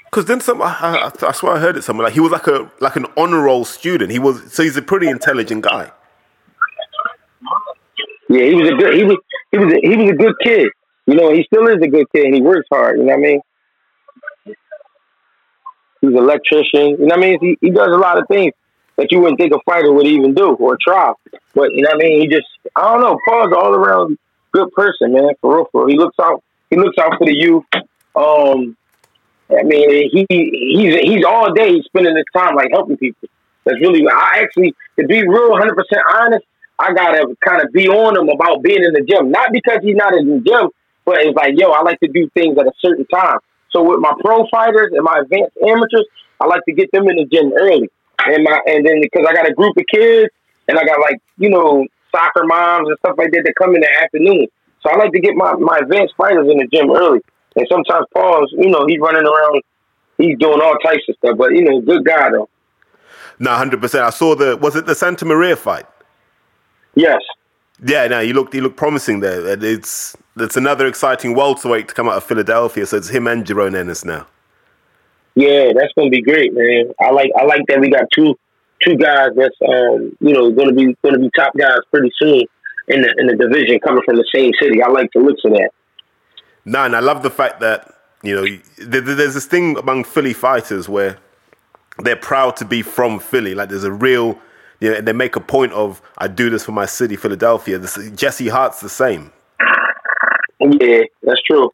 Because then some, I, I, I swear I heard it somewhere. Like he was like a like an honor roll student. He was so he's a pretty intelligent guy. Yeah, he was a good he was he was a, he was a good kid. You know, he still is a good kid and he works hard, you know what I mean? He's an electrician, you know what I mean? He, he does a lot of things that you wouldn't think a fighter would even do or try. But you know what I mean? He just I don't know, Paul's all around good person, man, for real, for real. He looks out he looks out for the youth. Um I mean, he he's he's all day he's spending his time like helping people. That's really I actually to be real, hundred percent honest. I gotta kind of be on him about being in the gym, not because he's not in the gym, but it's like, yo, I like to do things at a certain time. So with my pro fighters and my advanced amateurs, I like to get them in the gym early, and my and then because I got a group of kids and I got like you know soccer moms and stuff like that that come in the afternoon. So I like to get my my advanced fighters in the gym early. And sometimes Paul's, you know, he's running around, he's doing all types of stuff. But you know, good guy though. No, hundred percent. I saw the was it the Santa Maria fight? Yes. Yeah, no, he looked he looked promising there. It's it's another exciting welterweight to come out of Philadelphia. So it's him and Jaron Ennis now. Yeah, that's gonna be great, man. I like I like that we got two two guys that's um you know gonna be gonna be top guys pretty soon in the in the division coming from the same city. I like the looks of that. No, and I love the fact that you know there's this thing among Philly fighters where they're proud to be from Philly. Like there's a real, you know, they make a point of I do this for my city, Philadelphia. This, Jesse Hart's the same. Yeah, that's true.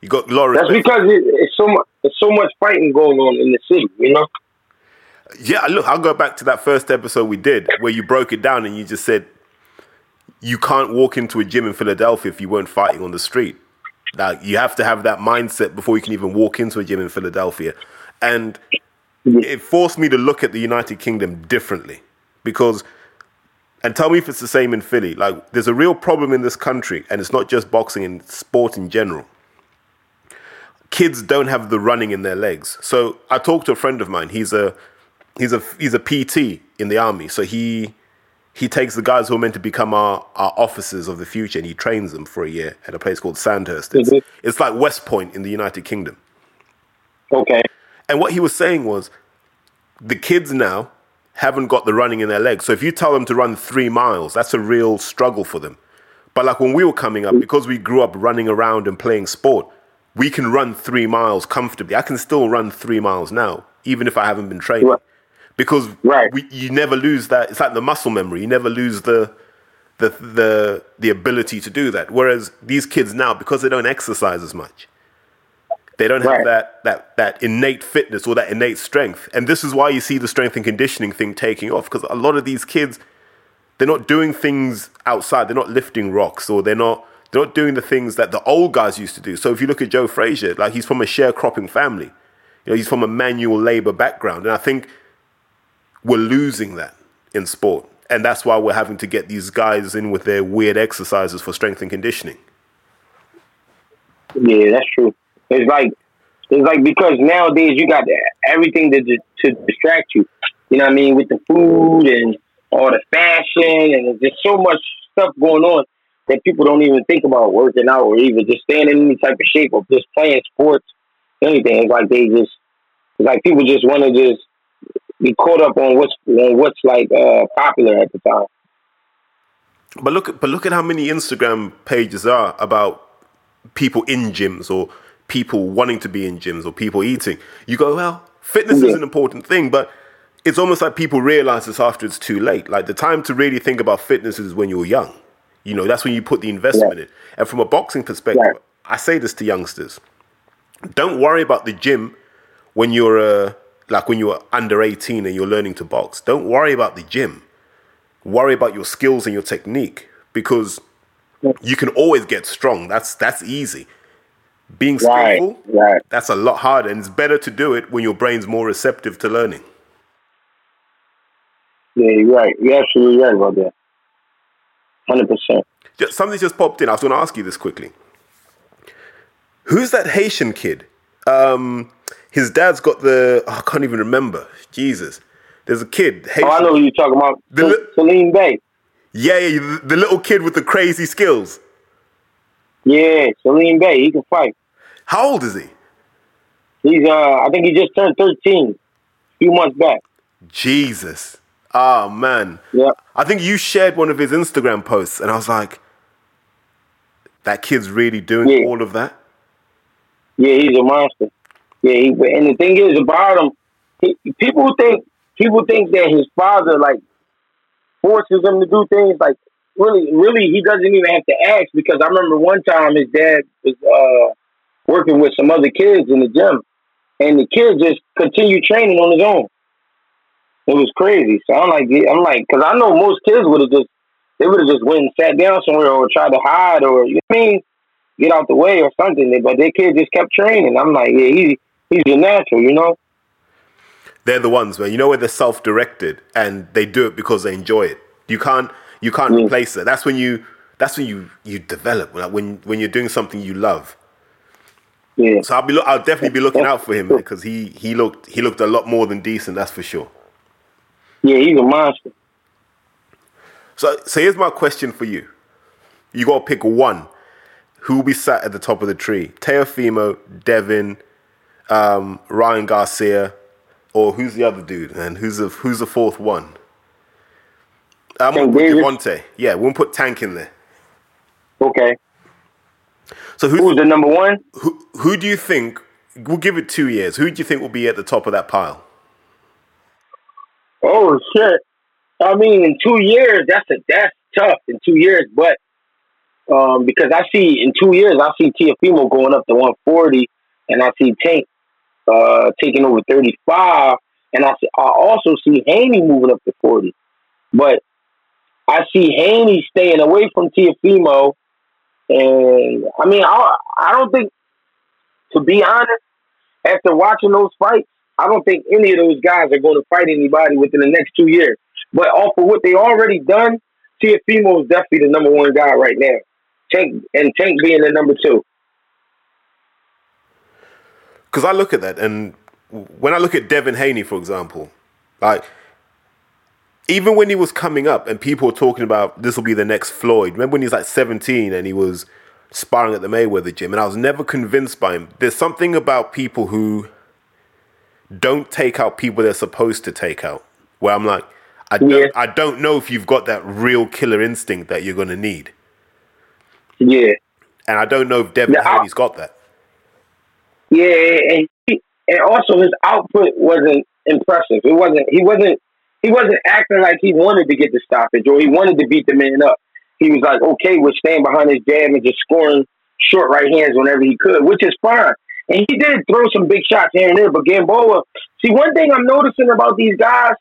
You got. That's because it, it's so much there's so much fighting going on in the city, you know. Yeah, look, I'll go back to that first episode we did where you broke it down and you just said you can't walk into a gym in Philadelphia if you weren't fighting on the street. Like you have to have that mindset before you can even walk into a gym in Philadelphia. And it forced me to look at the United Kingdom differently because and tell me if it's the same in Philly. Like there's a real problem in this country and it's not just boxing and sport in general kids don't have the running in their legs. So I talked to a friend of mine. He's a he's a he's a PT in the army. So he he takes the guys who are meant to become our, our officers of the future and he trains them for a year at a place called Sandhurst. It's, Mhm. it's like West Point in the United Kingdom. Okay. And what he was saying was the kids now haven't got the running in their legs. So if you tell them to run three miles, that's a real struggle for them. But like when we were coming up, because we grew up running around and playing sport, we can run three miles comfortably. I can still run three miles now, even if I haven't been training. Right. Because Right. we, you never lose that. It's like the muscle memory. You never lose the, the, the, the ability to do that. Whereas these kids now, because they don't exercise as much, they don't have Right. that, that, that innate fitness or that innate strength. And this is why you see the strength and conditioning thing taking off. Because a lot of these kids, they're not doing things outside. They're not lifting rocks or they're not, they're not doing the things that the old guys used to do. So if you look at Joe Frazier, like he's from a sharecropping family. You know, he's from a manual labor background. And I think we're losing that in sport. And that's why we're having to get these guys in with their weird exercises for strength and conditioning. Yeah, that's true. It's like it's like because nowadays you got everything to to distract you. You know what I mean with the food and all the fashion and there's just so much stuff going on that people don't even think about working out or even just staying in any type of shape or just playing sports, anything. It's like they just it's like people just want to just be caught up on what's on what's like uh, popular at the time. But look, but look at how many Instagram pages are about people in gyms or people wanting to be in gyms or people eating. You go, well, fitness Yeah. is an important thing, but it's almost like people realize this after it's too late. Like the time to really think about fitness is when you're young. You know, that's when you put the investment Right. in. And from a boxing perspective, Right. I say this to youngsters: don't worry about the gym when you're uh, like when you're under 18 and you're learning to box. Don't worry about the gym. Worry about your skills and your technique because you can always get strong. That's that's easy. Being skillful, right. that's a lot harder, and it's better to do it when your brain's more receptive to learning. Yeah, you're right. You're absolutely right about that. Hundred percent. Just, something just popped in. I was going to ask you this quickly. Who's that Haitian kid? Um, his dad's got the. oh, I can't even remember. Jesus, there's a kid. Haitian. Oh, I know who you're talking about. The Celine Bay. Yeah, yeah, the little kid with the crazy skills. Yeah, Celine Bay. He can fight. How old is he? He's uh, I think he just turned thirteen. A few months back. Jesus. Oh man. Yeah. I think you shared one of his Instagram posts, and I was like, that kid's really doing Yeah. all of that. Yeah, he's a monster. Yeah, he, and the thing is about him, he, people think people think that his father like forces him to do things. Like really, really, he doesn't even have to ask. Because I remember one time his dad was uh, working with some other kids in the gym, and the kid just continued training on his own. It was crazy. So I'm like, I'm like, because I know most kids would have just they would have just went and sat down somewhere or tried to hide or you know what I mean get out the way or something. But that kid just kept training. I'm like, yeah, he, he's a natural, you know? They're the ones, man. You know where they're self-directed and they do it because they enjoy it. You can't, you can't Mm. replace it. That's when you, that's when you, you develop. Like when, when you're doing something you love. Yeah. So I'll be, I'll definitely be looking out for him because he, he looked, he looked a lot more than decent. That's for sure. Yeah, he's a monster. So, so here's my question for you. You got to pick one. Who will be sat at the top of the tree? Teofimo, Devin, um, Ryan Garcia, or who's the other dude? And who's the who's the fourth one? I'm gonna Tank put? Gervonta. Yeah, we'll put Tank in there. Okay. So who's, Who's the number one? who? Who do you think? We'll give it two years. Who do you think will be at the top of that pile? Oh, shit. I mean, in two years, that's a, that's tough in two years. But um, because I see in two years, I see Teofimo going up to 140, and I see Tank uh, taking over 35, and I see, I also see Haney moving up to 40. But I see Haney staying away from Teofimo, and I mean, I I don't think, to be honest, after watching those fights, I don't think any of those guys are going to fight anybody within the next two years. But off of what they already done, Teofimo is definitely the number one guy right now. Tank and Tank being the number two. Because I look at that, and when I look at Devin Haney, for example, like even when he was coming up and people were talking about this will be the next Floyd. Remember when he was like 17 and he was sparring at the Mayweather gym, and I was never convinced by him. There's something about people who don't take out people they're supposed to take out. Where I'm like, I don't, Yeah. I don't know if you've got that real killer instinct that you're going to need, Yeah. and I don't know if Devin Haney's got that. Yeah, and he, and also his output wasn't impressive. It wasn't. He wasn't. He wasn't acting like he wanted to get the stoppage or he wanted to beat the man up. He was like okay with staying behind his jab and just scoring short right hands whenever he could, which is fine. And he did throw some big shots here and there. But Gamboa, see, one thing I'm noticing about these guys,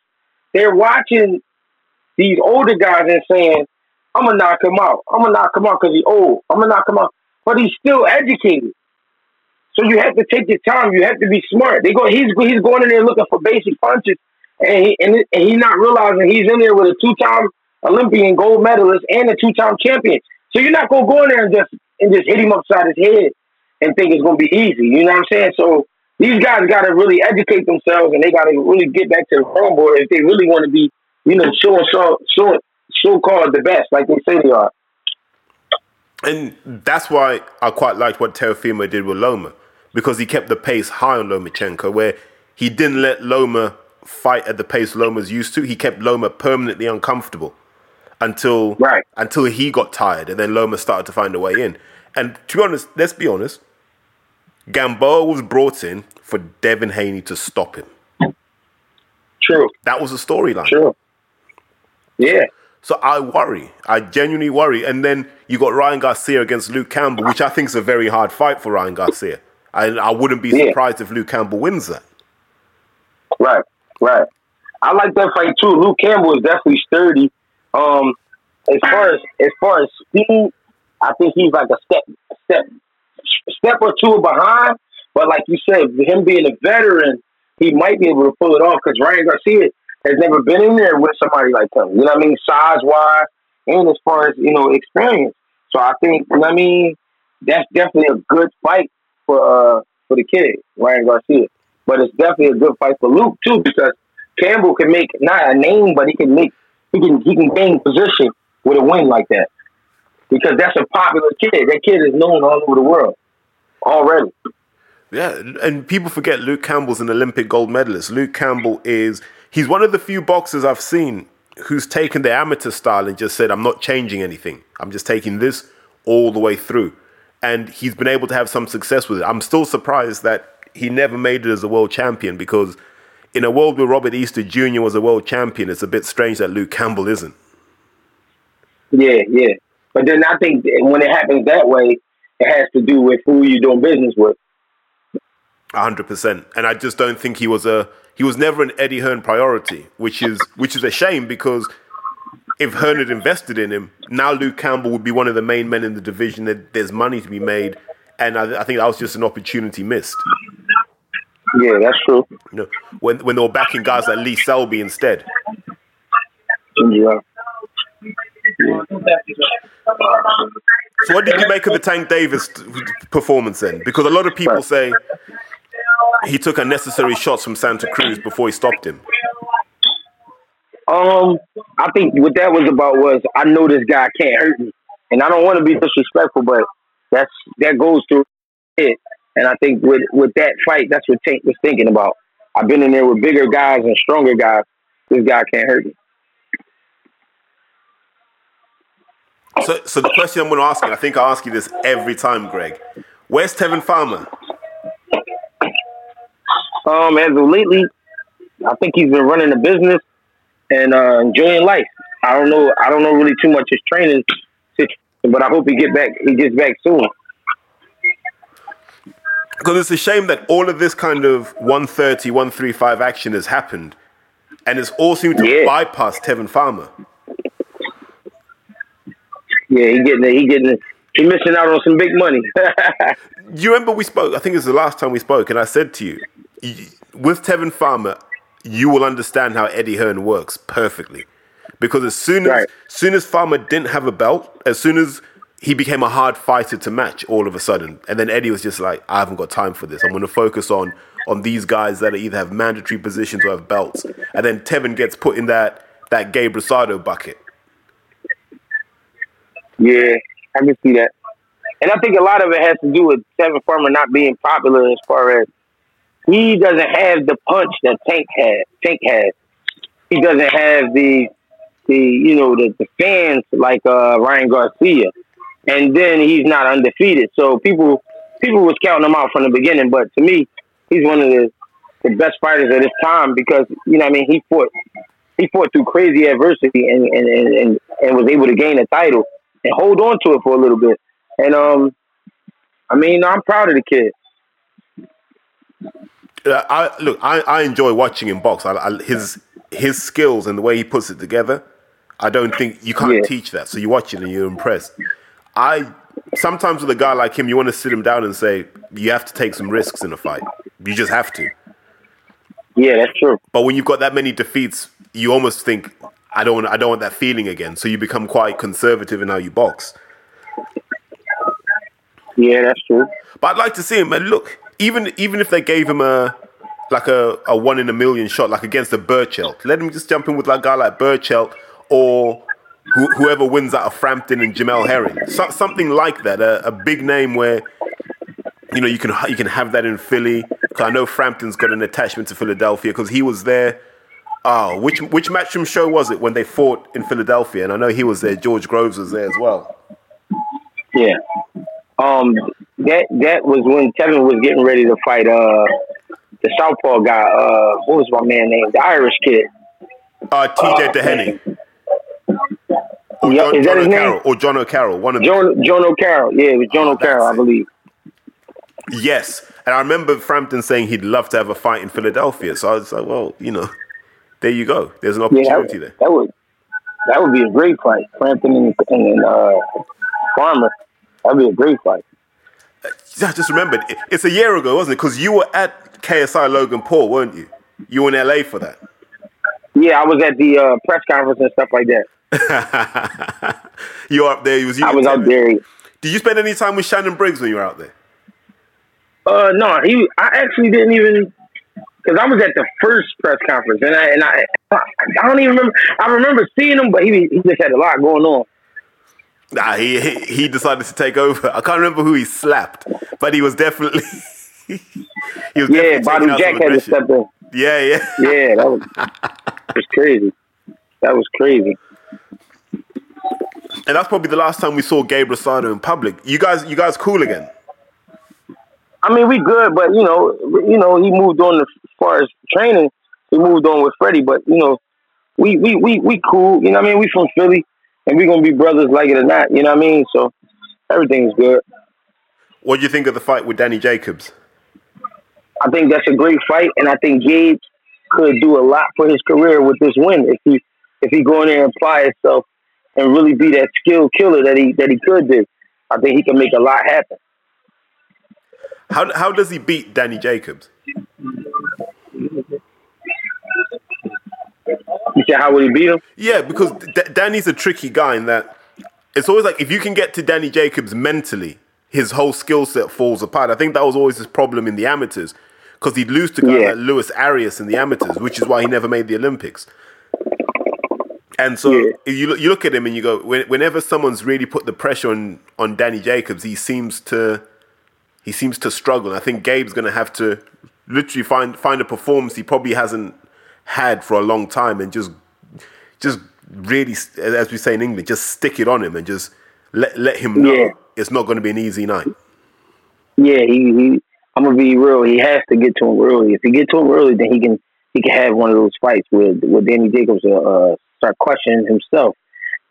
they're watching these older guys and saying, "I'm gonna knock him out. I'm gonna knock him out because he's old. I'm gonna knock him out." But he's still educated. So you have to take your time. You have to be smart. They go. He's he's going in there looking for basic punches, and he and, and he's not realizing he's in there with a two time Olympian gold medalist and a two time champion. So you're not gonna go in there and just and just hit him upside his head and think it's gonna be easy. You know what I'm saying? So these guys got to really educate themselves, and they got to really get back to the drawing board if they really want to be, you know, showing so so so called the best, like they say they are. And that's why I quite liked what Teofimo did with Loma because he kept the pace high on Lomachenko, where he didn't let Loma fight at the pace Loma's used to. He kept Loma permanently uncomfortable until Right. until he got tired, and then Loma started to find a way in. And to be honest, let's be honest, Gamboa was brought in for Devin Haney to stop him. True. That was a storyline. True. Yeah. So I worry. I genuinely worry. And then you got Ryan Garcia against Luke Campbell, which I think is a very hard fight for Ryan Garcia. I, I wouldn't be Yeah. surprised if Luke Campbell wins that. Right, right. I like that fight too. Luke Campbell is definitely sturdy. Um, as far as as far as speed, I think he's like a step step step or two behind. But like you said, him being a veteran, he might be able to pull it off because Ryan Garcia has never been in there with somebody like him. You know what I mean? Size wise and as far as, you know, experience. So I think you know what I mean that's definitely a good fight for uh for the kid, Ryan Garcia. But it's definitely a good fight for Luke too, because Campbell can make not a name, but he can make he can he can gain position with a win like that. Because that's a popular kid. That kid is known all over the world already. Yeah, and people forget Luke Campbell's an Olympic gold medalist. Luke Campbell is he's one of the few boxers I've seen who's taken the amateur style and just said, I'm not changing anything. I'm just taking this all the way through. And he's been able to have some success with it. I'm still surprised that he never made it as a world champion because in a world where Robert Easter Jr. was a world champion, it's a bit strange that Luke Campbell isn't. Yeah, yeah. But then I think when it happens that way, it has to do with who you're doing business with. hundred percent. And I just don't think he was a he was never an Eddie Hearn priority, which is which is a shame because if Hearn had invested in him, now Luke Campbell would be one of the main men in the division. That there's money to be made, and I, I think that was just an opportunity missed. Yeah, that's true. You know, when when they were backing guys like Lee Selby instead. Yeah. So what did you make of the Tank Davis performance then? Because a lot of people say he took unnecessary shots from Santa Cruz before he stopped him. Um, I think what that was about was I know this guy can't hurt me, and I don't want to be disrespectful, but that's that goes through it. And I think with with that fight, that's what Tank was thinking about. I've been in there with bigger guys and stronger guys. This guy can't hurt me. So, so the question I'm going to ask you, I think I ask you this every time, Greg. Where's Tevin Farmer? Um, as of lately, I think he's been running the business and uh, enjoying life. I don't know. I don't know really too much his training situation, but I hope he get back. He gets back soon. Because it's a shame that all of this kind of 130, 135 action has happened, and it's all seemed to Yeah. bypass Tevin Farmer. Yeah, he getting it. He getting it. He missing out on some big money. Do you remember we spoke? I think it was the last time we spoke, and I said to you, with Tevin Farmer, you will understand how Eddie Hearn works perfectly. Because as soon as, soon as Farmer didn't have a belt, as soon as he became a hard fighter to match all of a sudden, and then Eddie was just like, I haven't got time for this. I'm going to focus on on these guys that either have mandatory positions or have belts. And then Tevin gets put in that that Gabe Rosado bucket. yeah, I can see that. And I think a lot of it has to do with Tevin Farmer not being popular as far as he doesn't have the punch that Tank had. Tank has. He doesn't have the the you know the, the fans like uh, Ryan Garcia, and then he's not undefeated. So people people was counting him out from the beginning. But to me, he's one of the the best fighters of this time because you know what I mean he fought he fought through crazy adversity and and, and, and, and was able to gain a title and hold on to it for a little bit. And um, I mean, I'm proud of the kid. I look. I, I enjoy watching him box. I, I, his his skills and the way he puts it together. I don't think you can't Yeah. teach that. So you watch it and you're impressed. I sometimes with a guy like him, you want to sit him down and say you have to take some risks in a fight. You just have to. Yeah, that's true. But when you've got that many defeats, you almost think I don't. want- I don't want that feeling again. So you become quite conservative in how you box. Yeah, that's true. But I'd like to see him. And look, even even if they gave him a like a, a one in a million shot, like against a Berchelt, let him just jump in with like a guy like Berchelt or who, whoever wins out of Frampton and Jamel Herring, so, something like that. A, a big name where you know you can you can have that in Philly. 'Cause I know Frampton's got an attachment to Philadelphia because he was there. Oh, which which matchroom show was it when they fought in Philadelphia? And I know he was there. George Groves was there as well. Yeah. Um, that that was when Kevin was getting ready to fight uh the Southpaw guy. Uh, what was my man name? The Irish kid. Uh, TJ Doheny. Or Yeah, John, is that John his name? O'Carroll. Or John O'Carroll. One of them. John John O'Carroll. Yeah, it was John Oh, O'Carroll, I it. believe. Yes. And I remember Frampton saying he'd love to have a fight in Philadelphia. So I was like, well, you know, there you go. There's an Yeah, opportunity that, there. that would that would be a great fight. Frampton and, and, and uh, Farmer. That'd be a great fight. I just remembered. It's a year ago, wasn't it? Because you were at KSI Logan Paul, weren't you? You were in LA for that. Yeah, I was at the uh, press conference and stuff like that. you were up there. It was you I was out there. Did you spend any time with Shannon Briggs when you were out there? Uh, no, he. I actually didn't even because I was at the first press conference, and I and I, I don't even remember. I remember seeing him, but he he just had a lot going on. Nah, he, he decided to take over. I can't remember who he slapped, but he was definitely he was Yeah, Bobby Jack had to step in. Yeah, yeah. Yeah, that was was crazy. That was crazy. And that's probably the last time we saw Gabe Rosado in public. You guys, you guys, cool again? I mean, we good, but you know, you know, he moved on as far as training. He moved on with Freddie, but you know, we we we we cool. You know, what I mean, we from Philly, and we gonna be brothers, like it or not. You know what I mean? So everything's good. What do you think of the fight with Danny Jacobs? I think that's a great fight, and I think Gabe could do a lot for his career with this win if he if he go in there and apply himself and really be that skilled killer that he that he could do. I think he can make a lot happen. How how does he beat Danny Jacobs? You said how would he beat him? Yeah, because D- Danny's a tricky guy in that it's always like if you can get to Danny Jacobs mentally, his whole skill set falls apart. I think that was always his problem in the amateurs because he'd lose to guys Yeah. like Lewis Arias in the amateurs, which is why he never made the Olympics. And so Yeah. you look, you look at him and you go, when, whenever someone's really put the pressure on on Danny Jacobs, he seems to he seems to struggle. I think Gabe's going to have to literally find find a performance he probably hasn't had for a long time and just just really, as we say in English, just stick it on him and just let let him know Yeah. it's not going to be an easy night. Yeah, he, he I'm gonna be real. He has to get to him early. If he get to him early, then he can he can have one of those fights with where Danny Jacobs uh, start questioning himself,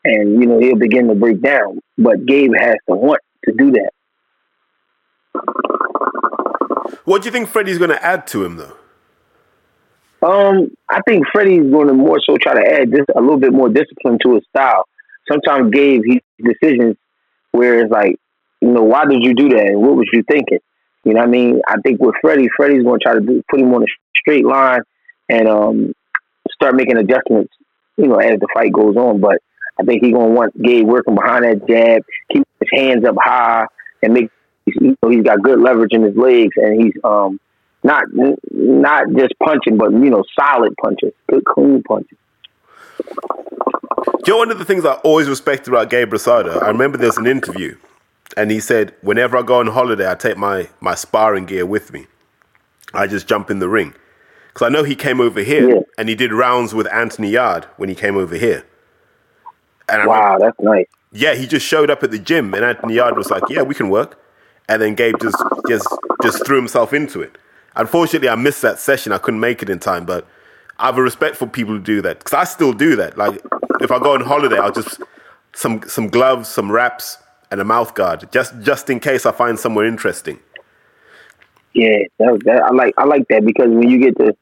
and you know he'll begin to break down. But Gabe has to want to do that. What do you think Freddie's going to add to him though? Um, I think Freddie's going to more so try to add this a little bit more discipline to his style. Sometimes Gabe he decisions where it's like, you know, why did you do that? And what was you thinking? You know what I mean? I think with Freddie, Freddie's going to try to do, put him on a straight line and um, start making adjustments, you know, as the fight goes on. But I think he's to want Gabe working behind that jab, keep his hands up high, and make you know, he's got good leverage in his legs, and he's um, not not just punching, but you know, solid punches, good clean punches. Do you know one of the things I always respected about Gabe Rosado? I remember there's an interview, and he said, "Whenever I go on holiday, I take my my sparring gear with me. I just jump in the ring." Because I know he came over here Yeah. and he did rounds with Anthony Yarde when he came over here. And I Wow, that's nice. yeah, he just showed up at the gym, and Anthony Yarde was like, "Yeah, we can work," and then Gabe just just just threw himself into it. Unfortunately, I missed that session. I couldn't make it in time, but I have a respect for people who do that because I still do that. Like if I go on holiday, I'll just some some gloves, some wraps, and a mouth guard just just in case I find somewhere interesting. Yeah, that, that, I like I like that because when you get to,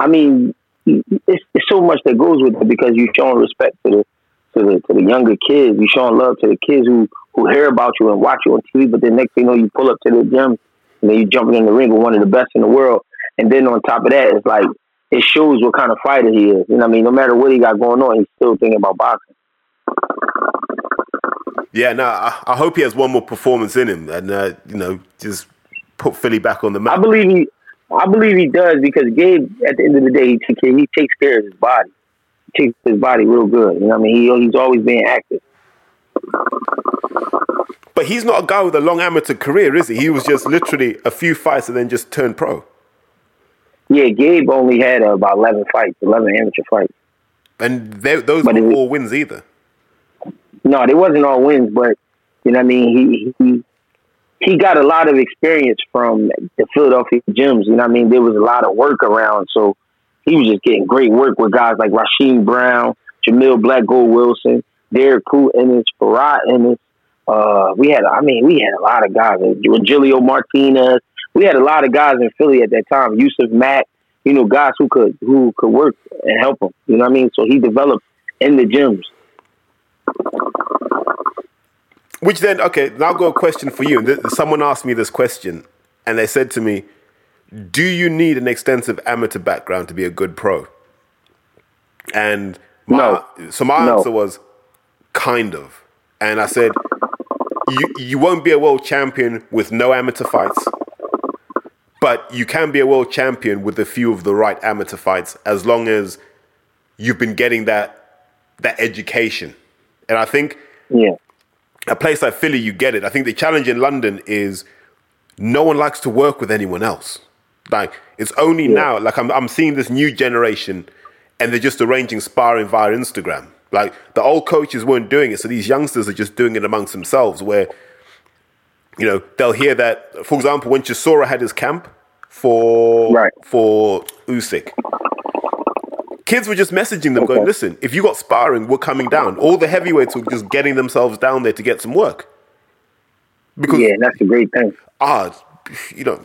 I mean, it's, it's so much that goes with it because you're showing respect to the to the to the younger kids. You're showing love to the kids who who hear about you and watch you on TV. But then next thing you know, you pull up to the gym and then you jumping in the ring with one of the best in the world. And then on top of that, it's like it shows what kind of fighter he is. You know what I mean? No matter what he got going on, he's still thinking about boxing. Yeah, no, I, I hope he has one more performance in him, and uh, you know, just put Philly back on the map. I believe he, I believe he does because Gabe, at the end of the day, he, he takes care of his body. He takes his body real good. You know what I mean? He, he's always being active. But he's not a guy with a long amateur career, is he? He was just literally a few fights and then just turned pro. Yeah, Gabe only had uh, about eleven fights, eleven amateur fights. And they, those But weren't it- all wins either. No, they wasn't all wins, but you know what I mean. He he he got a lot of experience from the Philadelphia gyms. You know I mean? There was a lot of work around, so he was just getting great work with guys like Rasheem Brown, Jamil Black Gold Wilson, Derek Pooh Ennis, Farrah Ennis. Uh, we had, I mean, we had a lot of guys. Regilio Martinez. We had a lot of guys in Philly at that time. Yusuf Mack, you know, guys who could who could work and help him. You know what I mean? So he developed in the gyms. Which then, okay, now I've got a question for you. Th- someone asked me this question, and they said to me, "Do you need an extensive amateur background to be a good pro?" And my, No. so my No. answer was, kind of. And I said, you you won't be a world champion with no amateur fights, but you can be a world champion with a few of the right amateur fights as long as you've been getting that that education. And I think Yeah. A place like Philly, you get it. I think the challenge in London is no one likes to work with anyone else. Like it's only now, like I'm, I'm seeing this new generation, and they're just arranging sparring via Instagram. Like the old coaches weren't doing it, so these youngsters are just doing it amongst themselves. Where you know they'll hear that, for example, when Chisora had his camp for Right. for Usyk, kids were just messaging them, going, "Listen, if you got sparring, we're coming down." All the heavyweights were just getting themselves down there to get some work because Yeah, that's a great thing. ah, you know,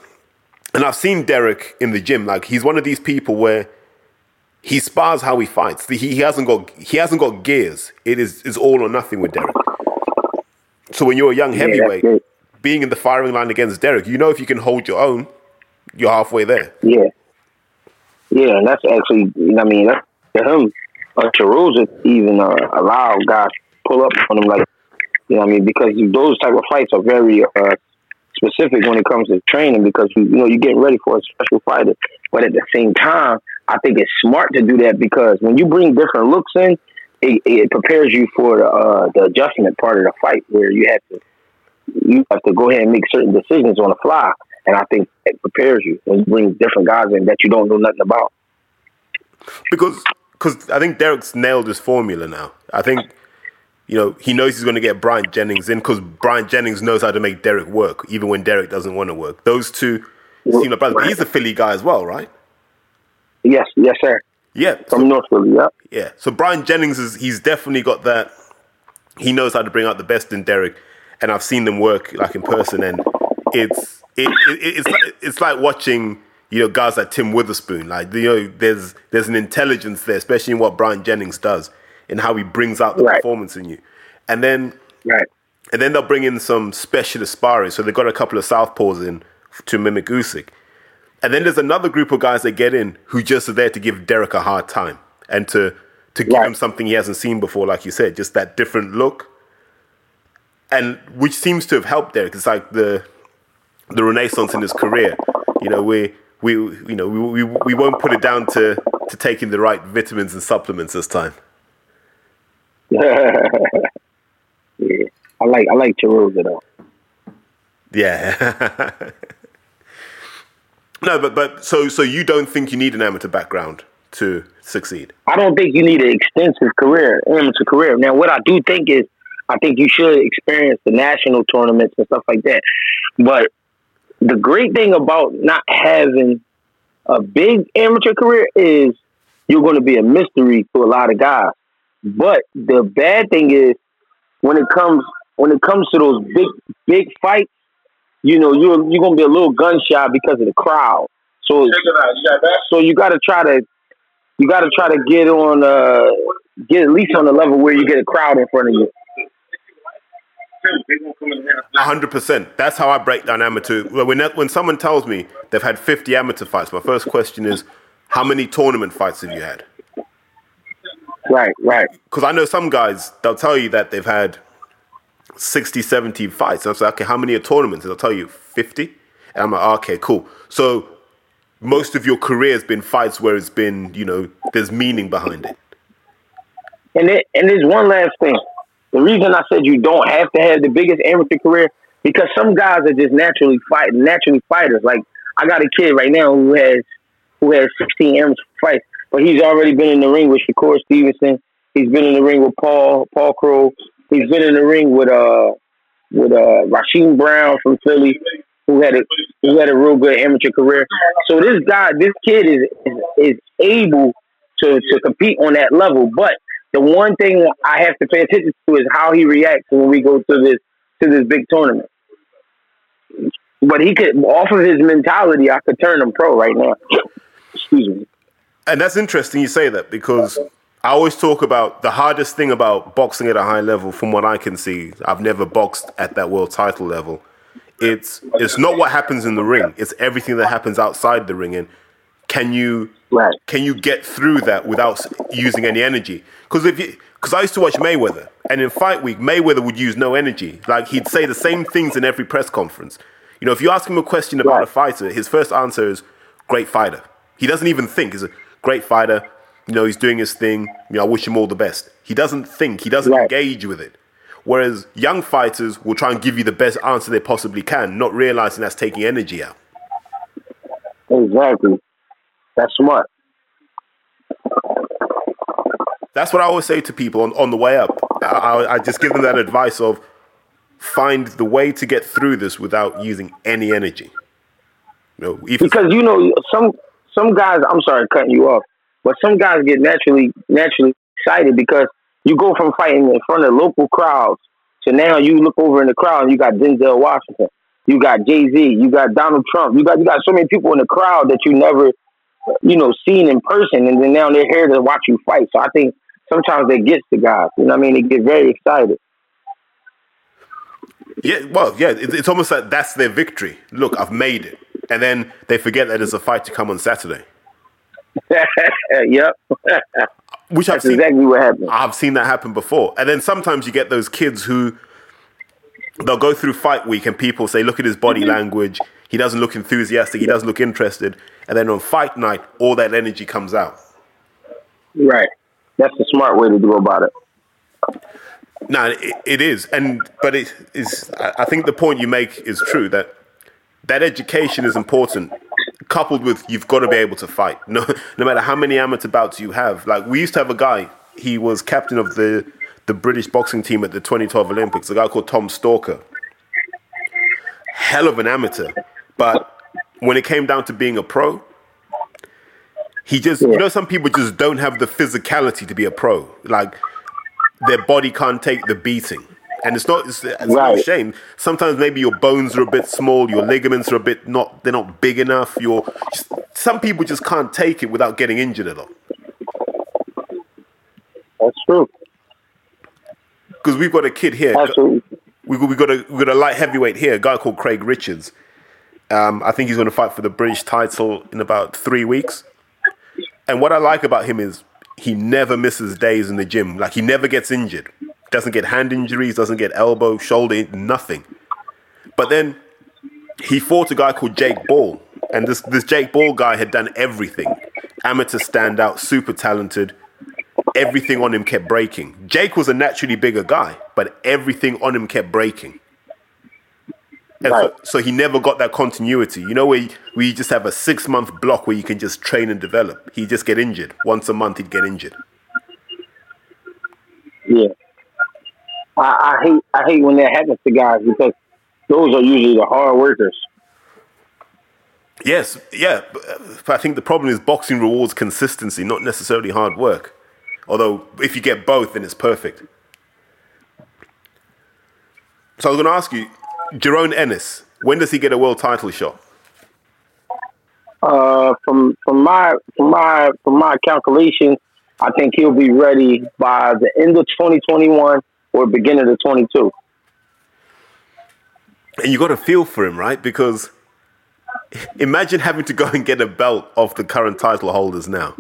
and I've seen Derek in the gym. Like he's one of these people where he spars how he fights. He, he hasn't got he hasn't got gears. It is is all or nothing with Derek. So when you're a young heavyweight, great. being in the firing line against Derek, you know if you can hold your own, you're halfway there. Yeah. Yeah, and that's actually, you know I mean? That's to him, uh, Chisora even uh, allow guys to pull up on him, like, you know what I mean? Because those type of fights are very uh, specific when it comes to training because, you, you know, you're getting ready for a special fighter. But at the same time, I think it's smart to do that because when you bring different looks in, it, it prepares you for the, uh, the adjustment part of the fight where you have to you have to go ahead and make certain decisions on the fly. And I think it prepares you when you bring different guys in that you don't know nothing about. because because I think Derek's nailed his formula now. I think you know he knows he's going to get Bryant Jennings in because Bryant Jennings knows how to make Derek work, even when Derek doesn't want to work. Those two seem like brothers. But he's a Philly guy as well, right? Yes, yes, sir. Yeah, From North Philly, yep. yeah. So Bryant Jennings is he's definitely got that. He knows how to bring out the best in Derek, and I've seen them work like in person, and it's it, it it's like, it's like watching you know guys like Tim Witherspoon. Like you know, there's there's an intelligence there, especially in what Bryant Jennings does, in how he brings out the Right. performance in you, and then Right. and then they'll bring in some specialist sparring. So they've got a couple of southpaws in to mimic Usyk. And then there's another group of guys that get in who just are there to give Derek a hard time and to to give Right. him something he hasn't seen before, like you said, just that different look. And which seems to have helped Derek. It's like the the renaissance in his career. You know, we we you know we, we, we won't put it down to to taking the right vitamins and supplements this time. yeah. I like I like Chisora though. Yeah. no, but but so so you don't think you need an amateur background to succeed? I don't think you need an extensive career, amateur career. Now, what I do think is, I think you should experience the national tournaments and stuff like that. But the great thing about not having a big amateur career is you're going to be a mystery to a lot of guys. But the bad thing is when it comes when it comes to those big big fights, you know you're you're going to be a little gun shy because of the crowd. So so you got to try to you got to try to get on uh get at least on the level where you get a crowd in front of you. Hundred percent. That's how I break down amateur. Well, When when someone tells me they've had fifty amateur fights, my first question is, how many tournament fights have you had? Right, right. Because I know some guys they'll tell you that they've had 60, 70 fights. And I say, okay, how many are tournaments? And they'll tell you fifty. And I'm like, ah, okay, cool. So most of your career has been fights where it's been, you know, there's meaning behind it. And it, and there's one last thing. The reason I said you don't have to have the biggest amateur career because some guys are just naturally fight naturally fighters. Like I got a kid right now who has who has 16 amateur fights, but he's already been in the ring with Shakur Stevenson. He's been in the ring with Paul Paul Kroll. He's been in the ring with uh with uh, Rasheem Brown from Philly, who had a who had a real good amateur career. So this guy, this kid is is, is able to to compete on that level. But the one thing I have to pay attention to is how he reacts when we go to this to this big tournament. But he could, off of his mentality, I could turn him pro right now. Excuse me. And that's interesting you say that because I always talk about the hardest thing about boxing at a high level, from what I can see. I've never boxed at that world title level. It's it's not what happens in the ring. It's everything that happens outside the ring. And can you right. can you get through that without using any energy? Because if you because I used to watch Mayweather, and in fight week, Mayweather would use no energy. Like he'd say the same things in every press conference. You know, if you ask him a question about Right. a fighter, his first answer is "great fighter." He doesn't even think. He's a great fighter. You know, he's doing his thing. You know, I wish him all the best. He doesn't think. He doesn't Right. engage with it. Whereas young fighters will try and give you the best answer they possibly can, not realizing that's taking energy out. Exactly. That's smart. That's what I always say to people on, on the way up. I, I, just give them that advice of find the way to get through this without using any energy. You know, because you know some some guys. I'm sorry cutting you off, but some guys get naturally naturally excited because you go from fighting in front of local crowds to now you look over in the crowd and you got Denzel Washington, you got Jay Z, you got Donald Trump, you got you got so many people in the crowd that you never you know seen in person, and then now they're here to watch you fight. So I think sometimes that gets the guys. You know what I mean? They get very excited. yeah, well, yeah, it, it's almost like that's their victory. Look, I've made it. And then they forget that there's a fight to come on Saturday. yep, Which I've seen, exactly what happened. I've seen that happen before. And then sometimes you get those kids who they'll go through fight week and people say, look at his body mm-hmm. language. He doesn't look enthusiastic. He doesn't look interested. And then on fight night, all that energy comes out. Right. That's the smart way to go about it. No, it, it is, and but it is. I I think the point you make is true that that education is important, coupled with you've got to be able to fight. No, no matter how many amateur bouts you have. Like we used to have a guy. He was captain of the the British boxing team at the 2012 Olympics. A guy called Tom Stalker. Hell of an amateur, but when it came down to being a pro, he just you know some people just don't have the physicality to be a pro. Like their body can't take the beating. And it's not it's, it's not a shame. Sometimes maybe your bones are a bit small, your ligaments are a bit not they're not big enough. Your just, some people just can't take it without getting injured at all. That's true. Because we've got a kid here. Absolutely. We we got a we got a light heavyweight here, a guy called Craig Richards. Um, I think he's going to fight for the British title in about three weeks. And what I like about him is he never misses days in the gym. Like he never gets injured. Doesn't get hand injuries. Doesn't get elbow, shoulder, nothing. But then he fought a guy called Jake Ball, and this this Jake Ball guy had done everything. Amateur standout, super talented. Everything on him kept breaking. Jake was a naturally bigger guy, but everything on him kept breaking. And Right. so, so he never got that continuity. You know, where you, where you just have a six month block where you can just train and develop. He'd just get injured once a month. He'd get injured. Yeah. I, I hate I hate when that happens to guys because those are usually the hard workers. Yes, yeah, but but I think the problem is boxing rewards consistency, not necessarily hard work. Although if you get both, then it's perfect. So I was going to ask you, Jaron Ennis, when does he get a world title shot? Uh, from from my from my from my calculations, I think he'll be ready by the end of 2021 or beginning of 22. And you got to feel for him, right? Because imagine having to go and get a belt off the current title holders now.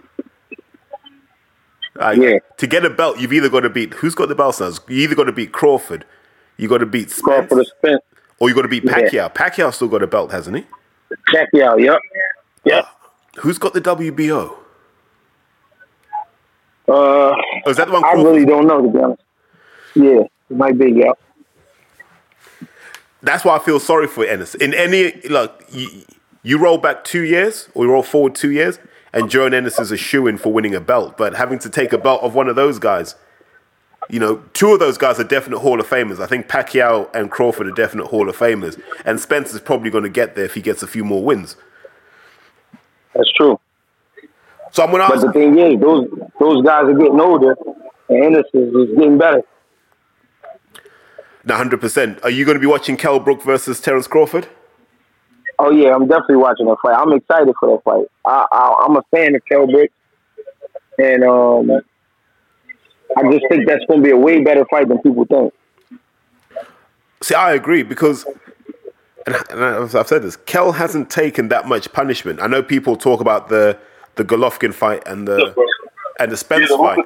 Like, Yeah. To get a belt, you've either got to beat who's got the belts now? You either got to beat Crawford, you got to beat Spence, Crawford or Spence, or you got to beat Yeah. Pacquiao. Pacquiao still got a belt, hasn't he? Pacquiao, yep, yep. Who's got the WBO? Uh, Oh, is that the one? I Crawford- really don't know to be honest. Yeah, it might be. Yep. That's why I feel sorry for Ennis. In any like you, you roll back two years or you roll forward two years, and Jaron Ennis is a shoe in for winning a belt. But having to take a belt of one of those guys, You know, two of those guys are definite Hall of Famers. I think Pacquiao and Crawford are definite Hall of Famers, and Spencer's probably going to get there if he gets a few more wins. That's true. So I'm going to But ask. the thing is, those those guys are getting older, and Anderson is getting better. No, hundred percent. Are you going to be watching Kell Brook versus Terence Crawford? Oh yeah, I'm definitely watching that fight. I'm excited for that fight. I, I, I'm a fan of Kell Brook, and um, I just think that's going to be a way better fight than people think. See, I agree because, and I've said this, Kell hasn't taken that much punishment. I know people talk about the the Golovkin fight and the and the Spence fight,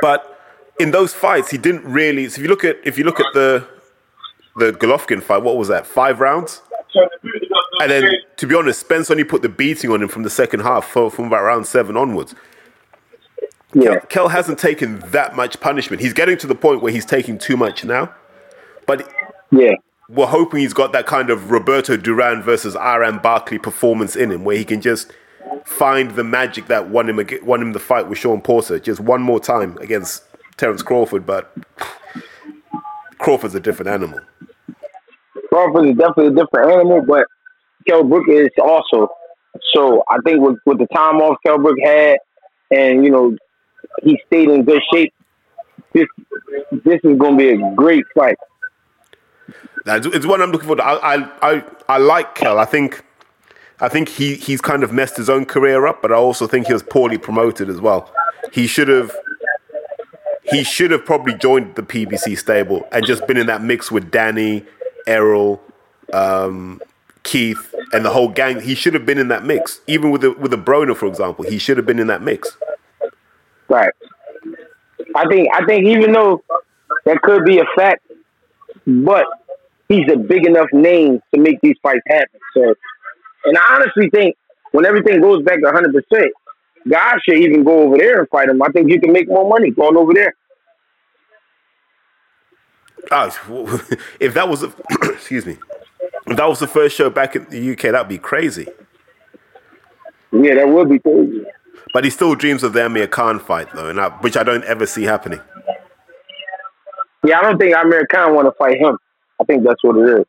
but in those fights, he didn't really. So if you look at if you look at the the Golovkin fight, what was that? Five rounds. And then, to be honest, Spence only put the beating on him from the second half, from from about round seven onwards. Yeah, Kell hasn't taken that much punishment. He's getting to the point where he's taking too much now. But yeah, we're hoping he's got that kind of Roberto Duran versus Iran Barkley performance in him, where he can just find the magic that won him won him the fight with Sean Porter just one more time against Terence Crawford. But Crawford's a different animal. Crawford is definitely a different animal, but Kell Brook is also. So I think with, with the time off Kell Brook had, and you know, he stayed in good shape. This this is going to be a great fight. It's, what I'm looking for. I, I, I, I like Kell. I think, I think he, he's kind of messed his own career up, but I also think he was poorly promoted as well. He should have, he should have probably joined the PBC stable and just been in that mix with Danny, Errol, um, Keith, and the whole gang. He should have been in that mix. Even with the, with the Broner, for example, he should have been in that mix. Right. I think I think even though that could be a fact, but he's a big enough name to make these fights happen. So, and I honestly think when everything goes back to 100, percent guys should even go over there and fight him. I think you can make more money going over there. Oh, if that was, the, excuse me, if that was the first show back in the UK, that'd be crazy. Yeah, that would be crazy. But he still dreams of the Amir Khan fight, though, and I, which I don't ever see happening. Yeah, I don't think Amir Khan want to fight him. I think that's what it is.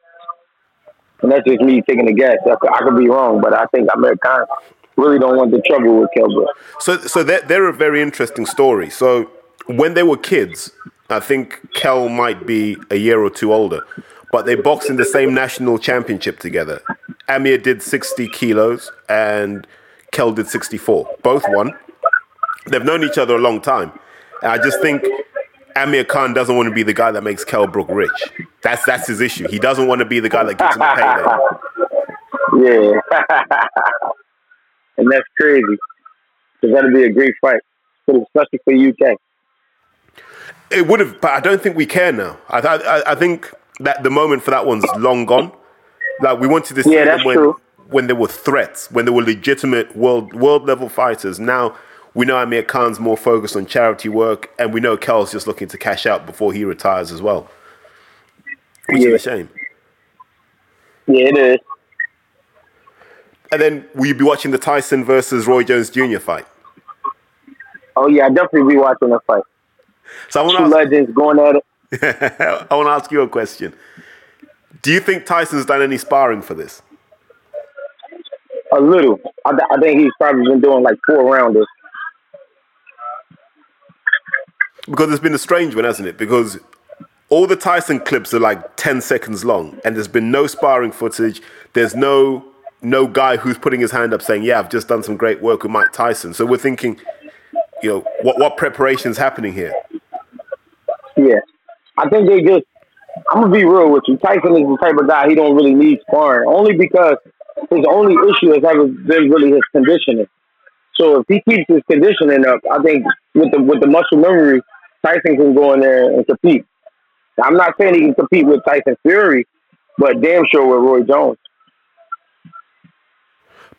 And that's just me taking a guess. I could, I could be wrong, but I think Amir Khan really don't want the trouble with Kell Brook. So, so they're, they're a very interesting story. So, when they were kids, I think Kell might be a year or two older, but they boxed in the same national championship together. Amir did 60 kilos and Kell did 64. Both won. They've known each other a long time. And I just think Amir Khan doesn't want to be the guy that makes Kell Brook rich. That's that's his issue. He doesn't want to be the guy that gives him a payday. Yeah. and that's crazy. It's going to be a great fight, especially for UK. It would have, but I don't think we care now. I, I, I think that the moment for that one's long gone. Like we wanted to see Yeah, them when true. When there were threats, when there were legitimate world world level fighters. Now we know Amir Khan's more focused on charity work, and we know Kell's just looking to cash out before he retires as well, which Yeah. is a shame. Yeah, it is. And then will you be watching the Tyson versus Roy Jones Jr. fight? Oh yeah, I definitely be watching the fight. So I want Two to legends going at it. I want to ask you a question. Do you think Tyson's done any sparring for this? A little. I, th- I think he's probably been doing like four rounders. Because it's been a strange one, hasn't it? Because all the Tyson clips are like 10 seconds long, and there's been no sparring footage. There's no no guy who's putting his hand up saying, "Yeah, I've just done some great work with Mike Tyson." So we're thinking, you know, what what preparation's happening here? Yeah. I think they just I'm gonna be real with you. Tyson is the type of guy he don't really need sparring. Only because his only issue has ever been really his conditioning. So if he keeps his conditioning up, I think with the with the muscle memory, Tyson can go in there and compete. I'm not saying he can compete with Tyson Fury, but damn sure with Roy Jones.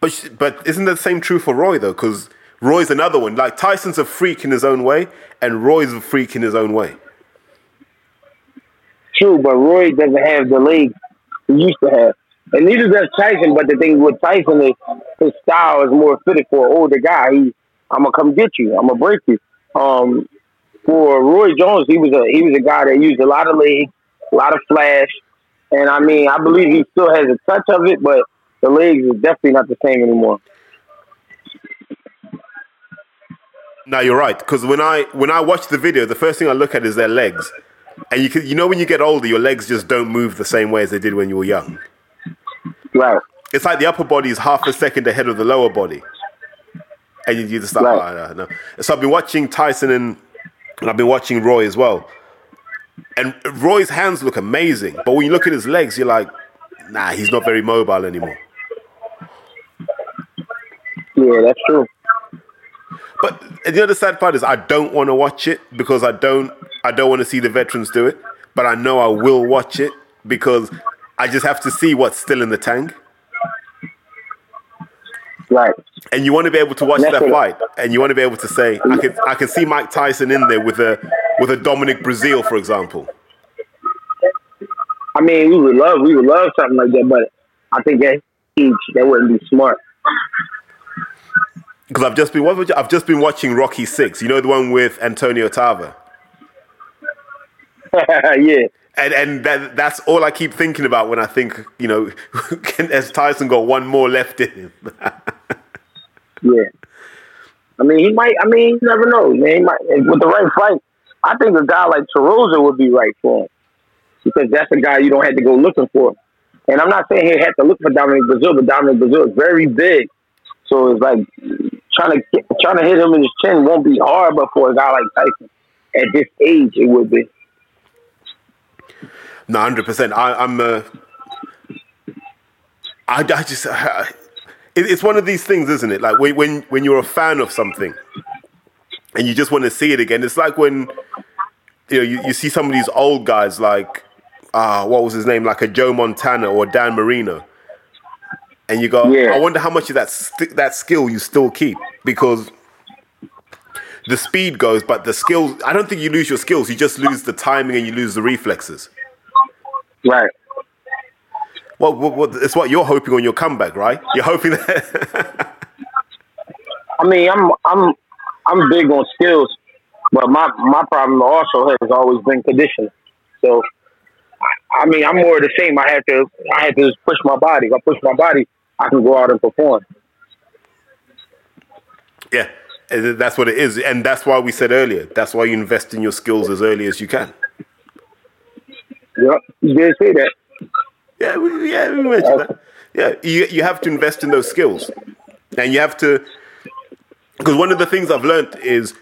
But but isn't the same true for Roy though? Because Roy's another one. Like Tyson's a freak in his own way, and Roy's a freak in his own way. True, but Roy doesn't have the legs he used to have. And neither does Tyson, but the thing with Tyson is his style is more fitted for an older guy. He, I'm gonna come get you. I'm gonna break you. Um, for Roy Jones, he was a he was a guy that used a lot of legs, a lot of flash, and I mean, I believe he still has a touch of it, but the legs is definitely not the same anymore. No, you're right. Because when I when I watch the video, the first thing I look at is their legs, and you can you know when you get older, your legs just don't move the same way as they did when you were young. Right. It's like the upper body is half a second ahead of the lower body, and you, you just like, Right. oh, no, no. So I've been watching Tyson and, and I've been watching Roy as well, and Roy's hands look amazing, but when you look at his legs, you're like, nah, he's not very mobile anymore. Yeah, that's true. But the other sad part is I don't want to watch it because I don't I don't want to see the veterans do it. But I know I will watch it because I just have to see what's still in the tank. Right. And you want to be able to watch that fight, and you want to be able to say, I can I can see Mike Tyson in there with a with a Dominic Breazeale, for example. I mean, we would love we would love something like that, but I think that age that wouldn't be smart. Because I've just been what it? I've just been watching Rocky Six. You know the one with Antonio Tarver. yeah. And and that that's all I keep thinking about when I think, you know, has Tyson got one more left in him? Yeah. I mean, he might. I mean, you never know, man. Might, with the right fight, I think a guy like Tarosa would be right for him because that's a guy you don't have to go looking for. And I'm not saying he had to look for Dominic Breazeale, but Dominic Breazeale is very big, so it's like trying to get, trying to hit him in his chin won't be hard, but for a guy like Tyson at this age, it would be. No, hundred percent. I'm. Uh, I, I just. I, it, it's one of these things, isn't it? Like when when when you're a fan of something, and you just want to see it again. It's like when you know you, you see some of these old guys, like ah, what was his name, like a Joe Montana or Dan Marino, and you go, Yeah. I wonder how much of that st- that skill you still keep because. The speed goes, but the skills. I don't think you lose your skills. You just lose the timing and you lose the reflexes. Right. Well, what, what, it's what you're hoping on your comeback, right? You're hoping that. I mean, I'm I'm I'm big on skills, but my my problem also has always been conditioning. So, I, I mean, I'm more of the same. I have to I have to just push my body. If I push my body, I can go out and perform. yeah, that's what it is, and that's why we said earlier. That's why you invest in your skills as early as you can. Yep, you did say that. Yeah, we, yeah, we mentioned that. Yeah, you you have to invest in those skills, and you have to because one of the things I've learned is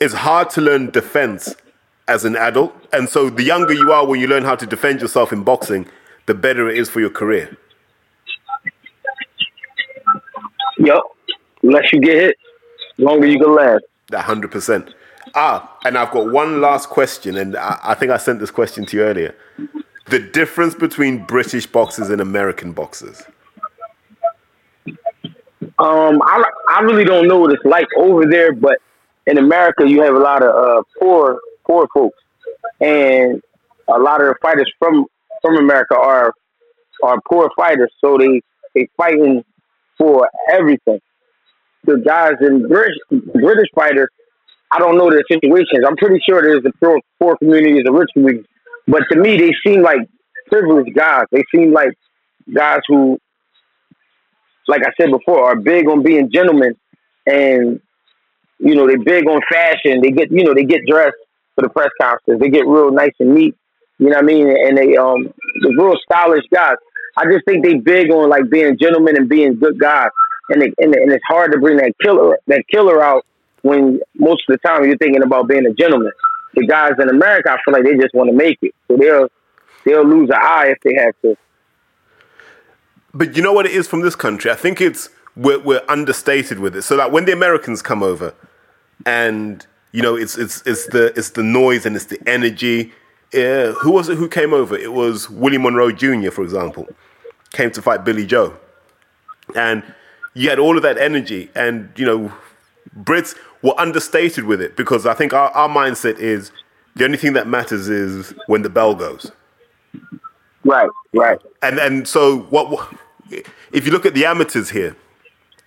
it's hard to learn defense as an adult, and so the younger you are when you learn how to defend yourself in boxing, the better it is for your career. Yep. Unless you get hit, longer you can last. That hundred percent. Ah, and I've got one last question, and I, I think I sent this question to you earlier. The difference between British boxers and American boxers. Um, I I really don't know what it's like over there, but in America, you have a lot of uh, poor poor folks, and a lot of the fighters from from America are are poor fighters, so they they fighting for everything. The guys in British British fighters, I don't know their situations. I'm pretty sure there's a poor, poor community, a rich community, but to me, they seem like privileged guys. They seem like guys who like I said before, are big on being gentlemen, and you know they're big on fashion. They get you know they get dressed for the press conferences. They get real nice and neat. You know what I mean? And they um they're real stylish guys. I just think they big on like being gentlemen and being good guys. And they, and, and it's hard to bring that killer that killer out when most of the time you're thinking about being a gentleman. The guys in America, I feel like they just want to make it, so they'll they'll lose an eye if they have to. But you know what it is from this country? I think it's we're, we're understated with it. So that when the Americans come over, and you know it's it's it's the it's the noise and it's the energy. Yeah, who was it who came over? It was Willie Monroe Jr. for example, came to fight Billy Joe, and you had all of that energy, and you know Brits were understated with it because I think our, our mindset is the only thing that matters is when the bell goes. Right, right. And and so what, what if you look at the amateurs here,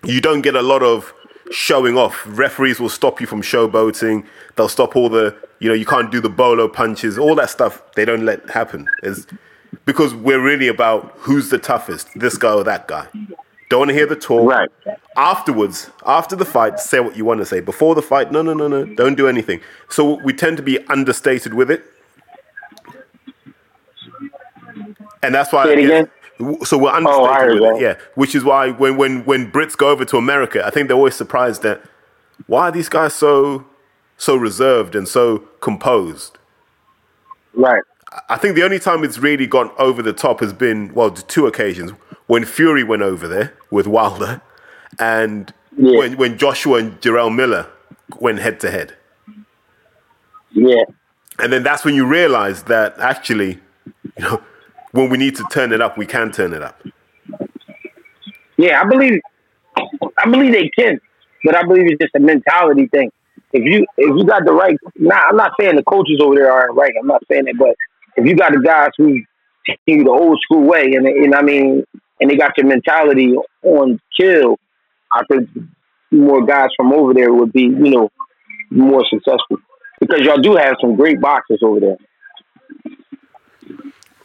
you don't get a lot of showing off. Referees will stop you from showboating. They'll stop all the, you know, you can't do the bolo punches. All that stuff they don't let happen. Is because we're really about who's the toughest, this guy or that guy. Don't want to hear the talk. Right. Afterwards, after the fight, say what you want to say. Before the fight, no, no, no, no, don't do anything. So we tend to be understated with it, and that's why. Say it I again? So we're Oh, understated heard with it, yeah. Which is why when when when Brits go over to America, I think they're always surprised that why are these guys so so reserved and so composed. Right. I think the only time it's really gone over the top has been well, two occasions when Fury went over there with Wilder, and Yeah. when when Joshua and Jarrell Miller went head to head, Yeah. and then that's when you realize that actually, you know, when we need to turn it up, we can turn it up. Yeah, I believe I believe they can, but I believe it's just a mentality thing. If you if you got the right, I'm not saying the coaches over there aren't right. I'm not saying that, but if you got the guys who teach you the old school way, and and I mean, and they got your mentality on kill, I think more guys from over there would be you know more successful because y'all do have some great boxers over there.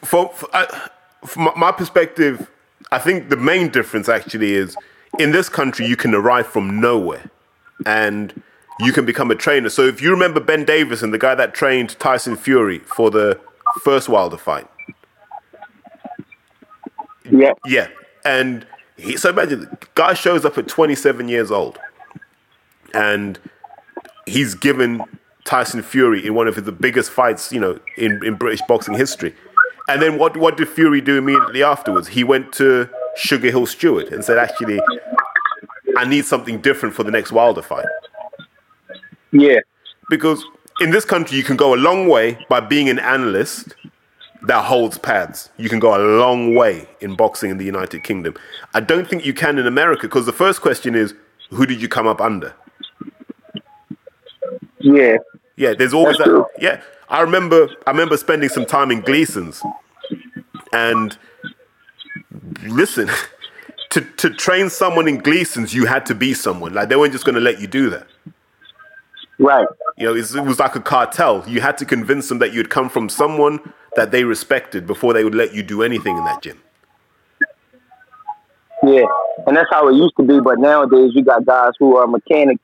For, for, I, from my- perspective, I think the main difference actually is in this country you can arrive from nowhere, and you can become a trainer. So if you remember Ben Davison, the guy that trained Tyson Fury for the first Wilder fight, Yeah, yeah, and he, so imagine the guy shows up at 27 years old, and he's given Tyson Fury in one of the biggest fights, you know, in, in British boxing history. And then what what did Fury do immediately afterwards? He went to SugarHill Steward and said, actually, I need something different for the next Wilder fight. yeah, Because in this country, you can go a long way by being an analyst that holds pads. You can go a long way in boxing in the United Kingdom. I don't think you can in America because the first question is, who did you come up under? yeah. Yeah, there's always That's that. true. Yeah, I remember. I remember spending some time in Gleason's, and listen, to to train someone in Gleason's, you had to be someone. Like they weren't just going to let you do that. Right. You know, it was like a cartel. You had to convince them that you'd come from someone that they respected before they would let you do anything in that gym. Yeah, and that's how it used to be. But nowadays, you got guys who are mechanics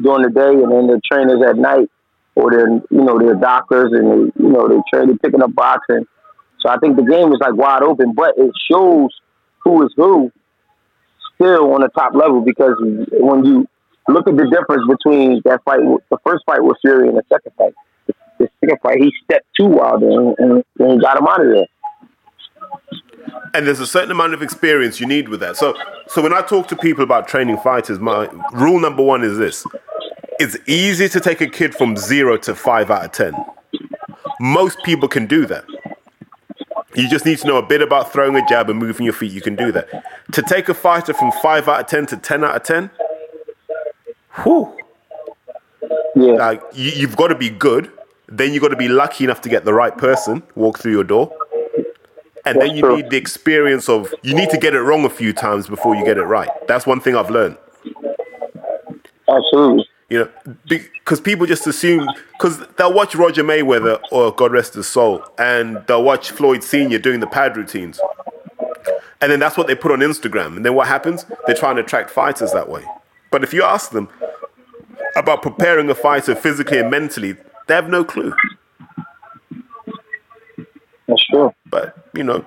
during the day, and then they're trainers at night, or they're you know they're doctors, and they, you know they're training picking up boxing. So I think the game is like wide open, but it shows who is who still on the top level because when you look at the difference between that fight, the first fight with Fury and the second fight, the second fight he stepped too Wilder and, and, and he got him out of there. and there's a certain amount of experience you need with that. So, so when I talk to people about training fighters, my rule number one is this: it's easy to take a kid from zero to five out of ten. Most people can do that. You just need to know a bit about throwing a jab and moving your feet. You can do that. To take a fighter from five out of ten to ten out of ten, whew, Yeah, like you, you've got to be good. Then you've got to be lucky enough to get the right person walk through your door. And then you true. need the experience of you need to get it wrong a few times before you get it right. That's one thing I've learned. absolutely. You know, because people just assume because they'll watch Roger Mayweather or God rest his soul, and they'll watch Floyd Senior doing the pad routines, and then that's what they put on Instagram. And then what happens? They're trying to attract fighters that way. But if you ask them about preparing a fighter physically and mentally, they have no clue. That's true. But you know,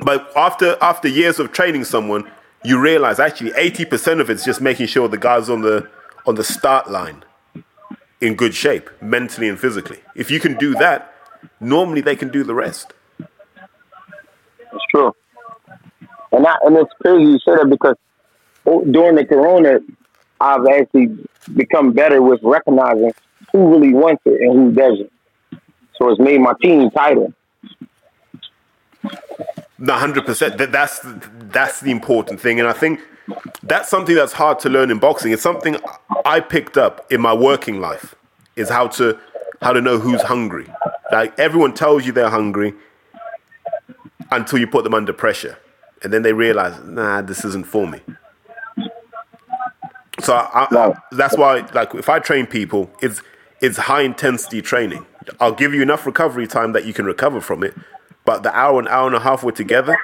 but after after years of training someone, you realize actually eighty percent of it's just making sure the guy's on the on the start line in good shape, mentally and physically. If you can do that, normally they can do the rest. It's true. And I, and it's crazy you say that because Oh, during the corona, I've actually become better with recognizing who really wants it and who doesn't. So it's made my team tighter. Hundred percent. That's that's the important thing, and I think that's something that's hard to learn in boxing. It's something I picked up in my working life. Is how to how to know who's hungry. Like everyone tells you they're hungry until you put them under pressure, and then they realize, nah, this isn't for me. So I, I, that's why, like, if I train people, it's it's high intensity training. I'll give you enough recovery time that you can recover from it, but the hour and hour and a half we're together,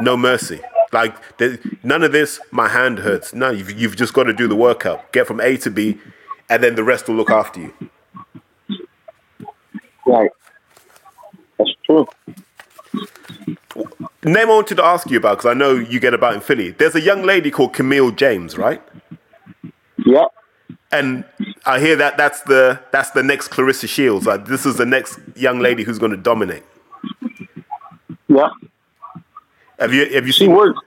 no mercy. Like none of this. My hand hurts. No, you've, you've just got to do the workout. Get from A to B, and then the rest will look after you. Right. That's true. Name I wanted to ask you about because I know you get about in Philly. There's a young lady called Camille James, right? Yep. And I hear that that's the that's the next Claressa Shields. Like this is the next young lady who's going to dominate. Yep. Have you have you She seen? works.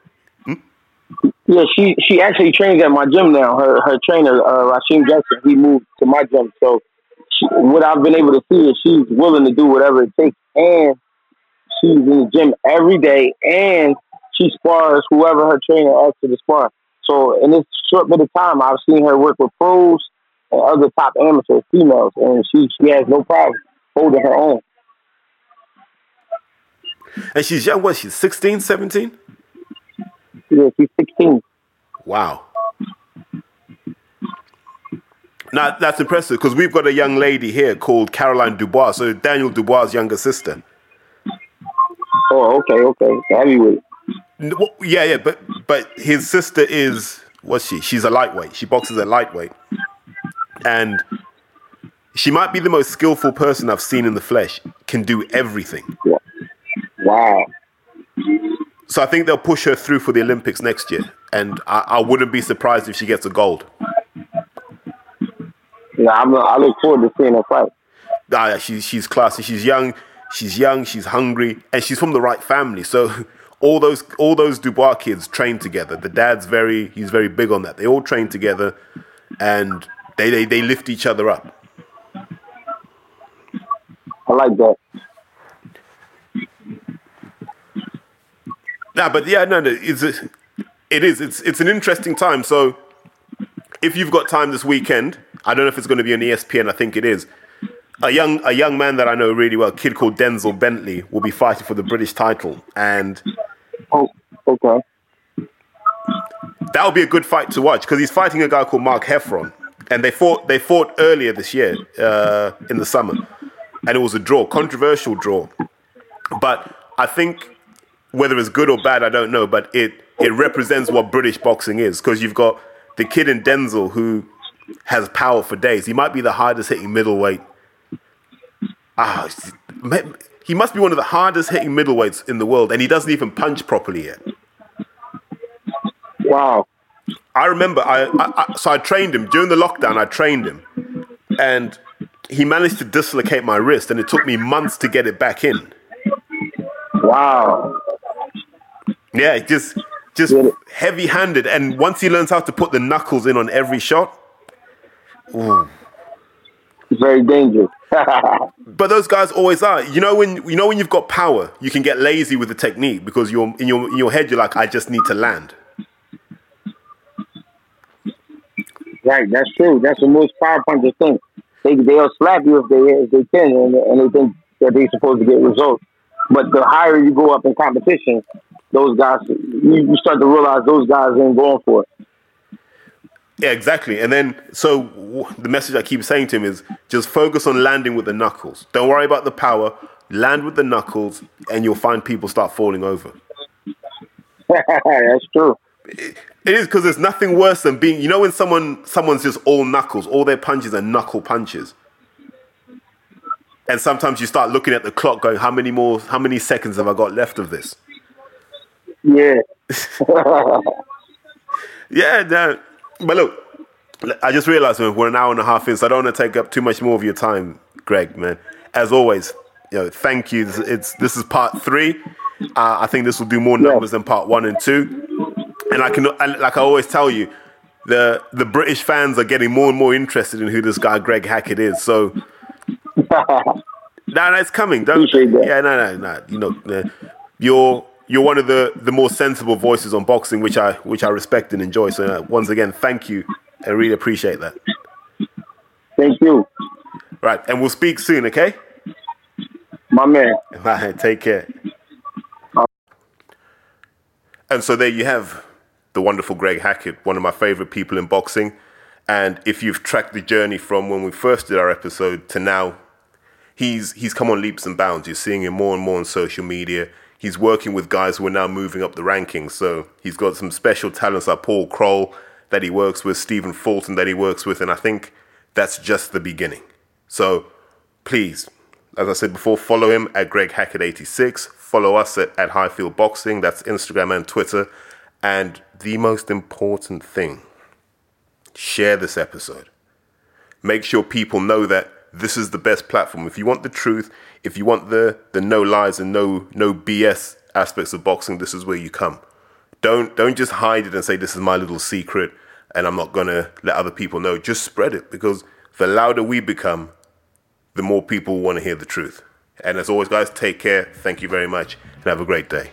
Yeah, she she actually trains at my gym now. Her her trainer, uh, Rasheem Jackson, he moved to my gym. So she, what I've been able to see is she's willing to do whatever it takes, and she's in the gym every day, and she spars whoever her trainer asks her to spar. So in this short bit of time, I've seen her work with pros and other top amateur females, and she she has no problem holding her own. And she's young. What? She's 16, 17? Yeah, she's 16. Wow. Now that's impressive because we've got a young lady here called Caroline Dubois. So Daniel Dubois' younger sister. Oh, okay, okay, heavyweight. Well, Yeah, yeah, but but his sister is what's she? She's a lightweight. She boxes at lightweight, and she might be the most skillful person I've seen in the flesh. Can do everything. Wow. So I think they'll push her through for the Olympics next year, and I, I wouldn't be surprised if she gets a gold. Yeah, I'm, I look forward to seeing her fight. Ah, yeah, she's she's classy. She's young. She's young. She's hungry, and she's from the right family. So all those all those Dubois kids train together. The dad's very he's very big on that. They all train together, and they they, they lift each other up. I like that. Nah, but yeah, no, no, it's a, it is. It's it's an interesting time. So if you've got time this weekend, I don't know if it's going to be on ESPN. I think it is. A young a young man that I know really well, a kid called Denzel Bentley, will be fighting for the British title, and Oh, okay. that would be a good fight to watch because he's fighting a guy called Mark Heffron, and they fought they fought earlier this year uh, in the summer, and it was a draw, controversial draw. But I think whether it's good or bad, I don't know, but it it represents what British boxing is because you've got the kid in Denzel who has power for days. He might be the hardest hitting middleweight. Ah, he must be one of the hardest hitting middleweights in the world, and he doesn't even punch properly yet. Wow. I remember, I, I, I so I trained him during the lockdown. I trained him, and he managed to dislocate my wrist, and it took me months to get it back in. Wow. Yeah, just just heavy handed, and once he learns how to put the knuckles in on every shot, ooh. Very dangerous. But those guys always are. You know when you know when you've got power, you can get lazy with the technique because you're in your in your head you're like, I just need to land. right, that's true. That's the most power punchers think. They they'll slap you if they if they can, and, and they think that they're supposed to get results. But the higher you go up in competition, those guys you, you start to realize those guys ain't going for it. Yeah, exactly. And then, so w- the message I keep saying to him is just focus on landing with the knuckles. Don't worry about the power. Land with the knuckles, and you'll find people start falling over. that's true. It is because there's nothing worse than being. You know when someone someone's just all knuckles, all their punches are knuckle punches. And sometimes you start looking at the clock, going, "How many more? How many seconds have I got left of this?" Yeah. Yeah, no. But look, I just realized we're an hour and a half in, so I don't want to take up too much more of your time, Greg. Man, as always, you know, thank you. This, it's this is part three. Uh, I think this will do more numbers than part one and two. And I can, like I always tell you, the the British fans are getting more and more interested in who this guy Greg Hackett is. So, no, no, it's coming. Don't, yeah, no, no, no. You know, uh, you're one of the the more sensible voices on boxing, which I which I respect and enjoy. So, uh, once again, thank you. I really appreciate that. Thank you. Right, and we'll speak soon. Okay. My man. Bye. Take care. And so there you have the wonderful Greg Hackett, one of my favorite people in boxing. And if you've tracked the journey from when we first did our episode to now, he's he's come on leaps and bounds. You're seeing him more and more on social media. He's working with guys who are now moving up the rankings. So he's got some special talents like Paul Kroll that he works with, Stephen Fulton that he works with, and I think that's just the beginning. So please, as I said before, follow him at Greg Hackett86. Follow us at, at Highfield Boxing. That's Instagram and Twitter. And the most important thing, share this episode. Make sure people know that this is the best platform. If you want the truth, if you want the the no lies and no no BS aspects of boxing, this is where you come. Don't don't just hide it and say this is my little secret and I'm not gonna let other people know. Just spread it because the louder we become, the more people want to hear the truth. And as always, guys, take care. Thank you very much and have a great day.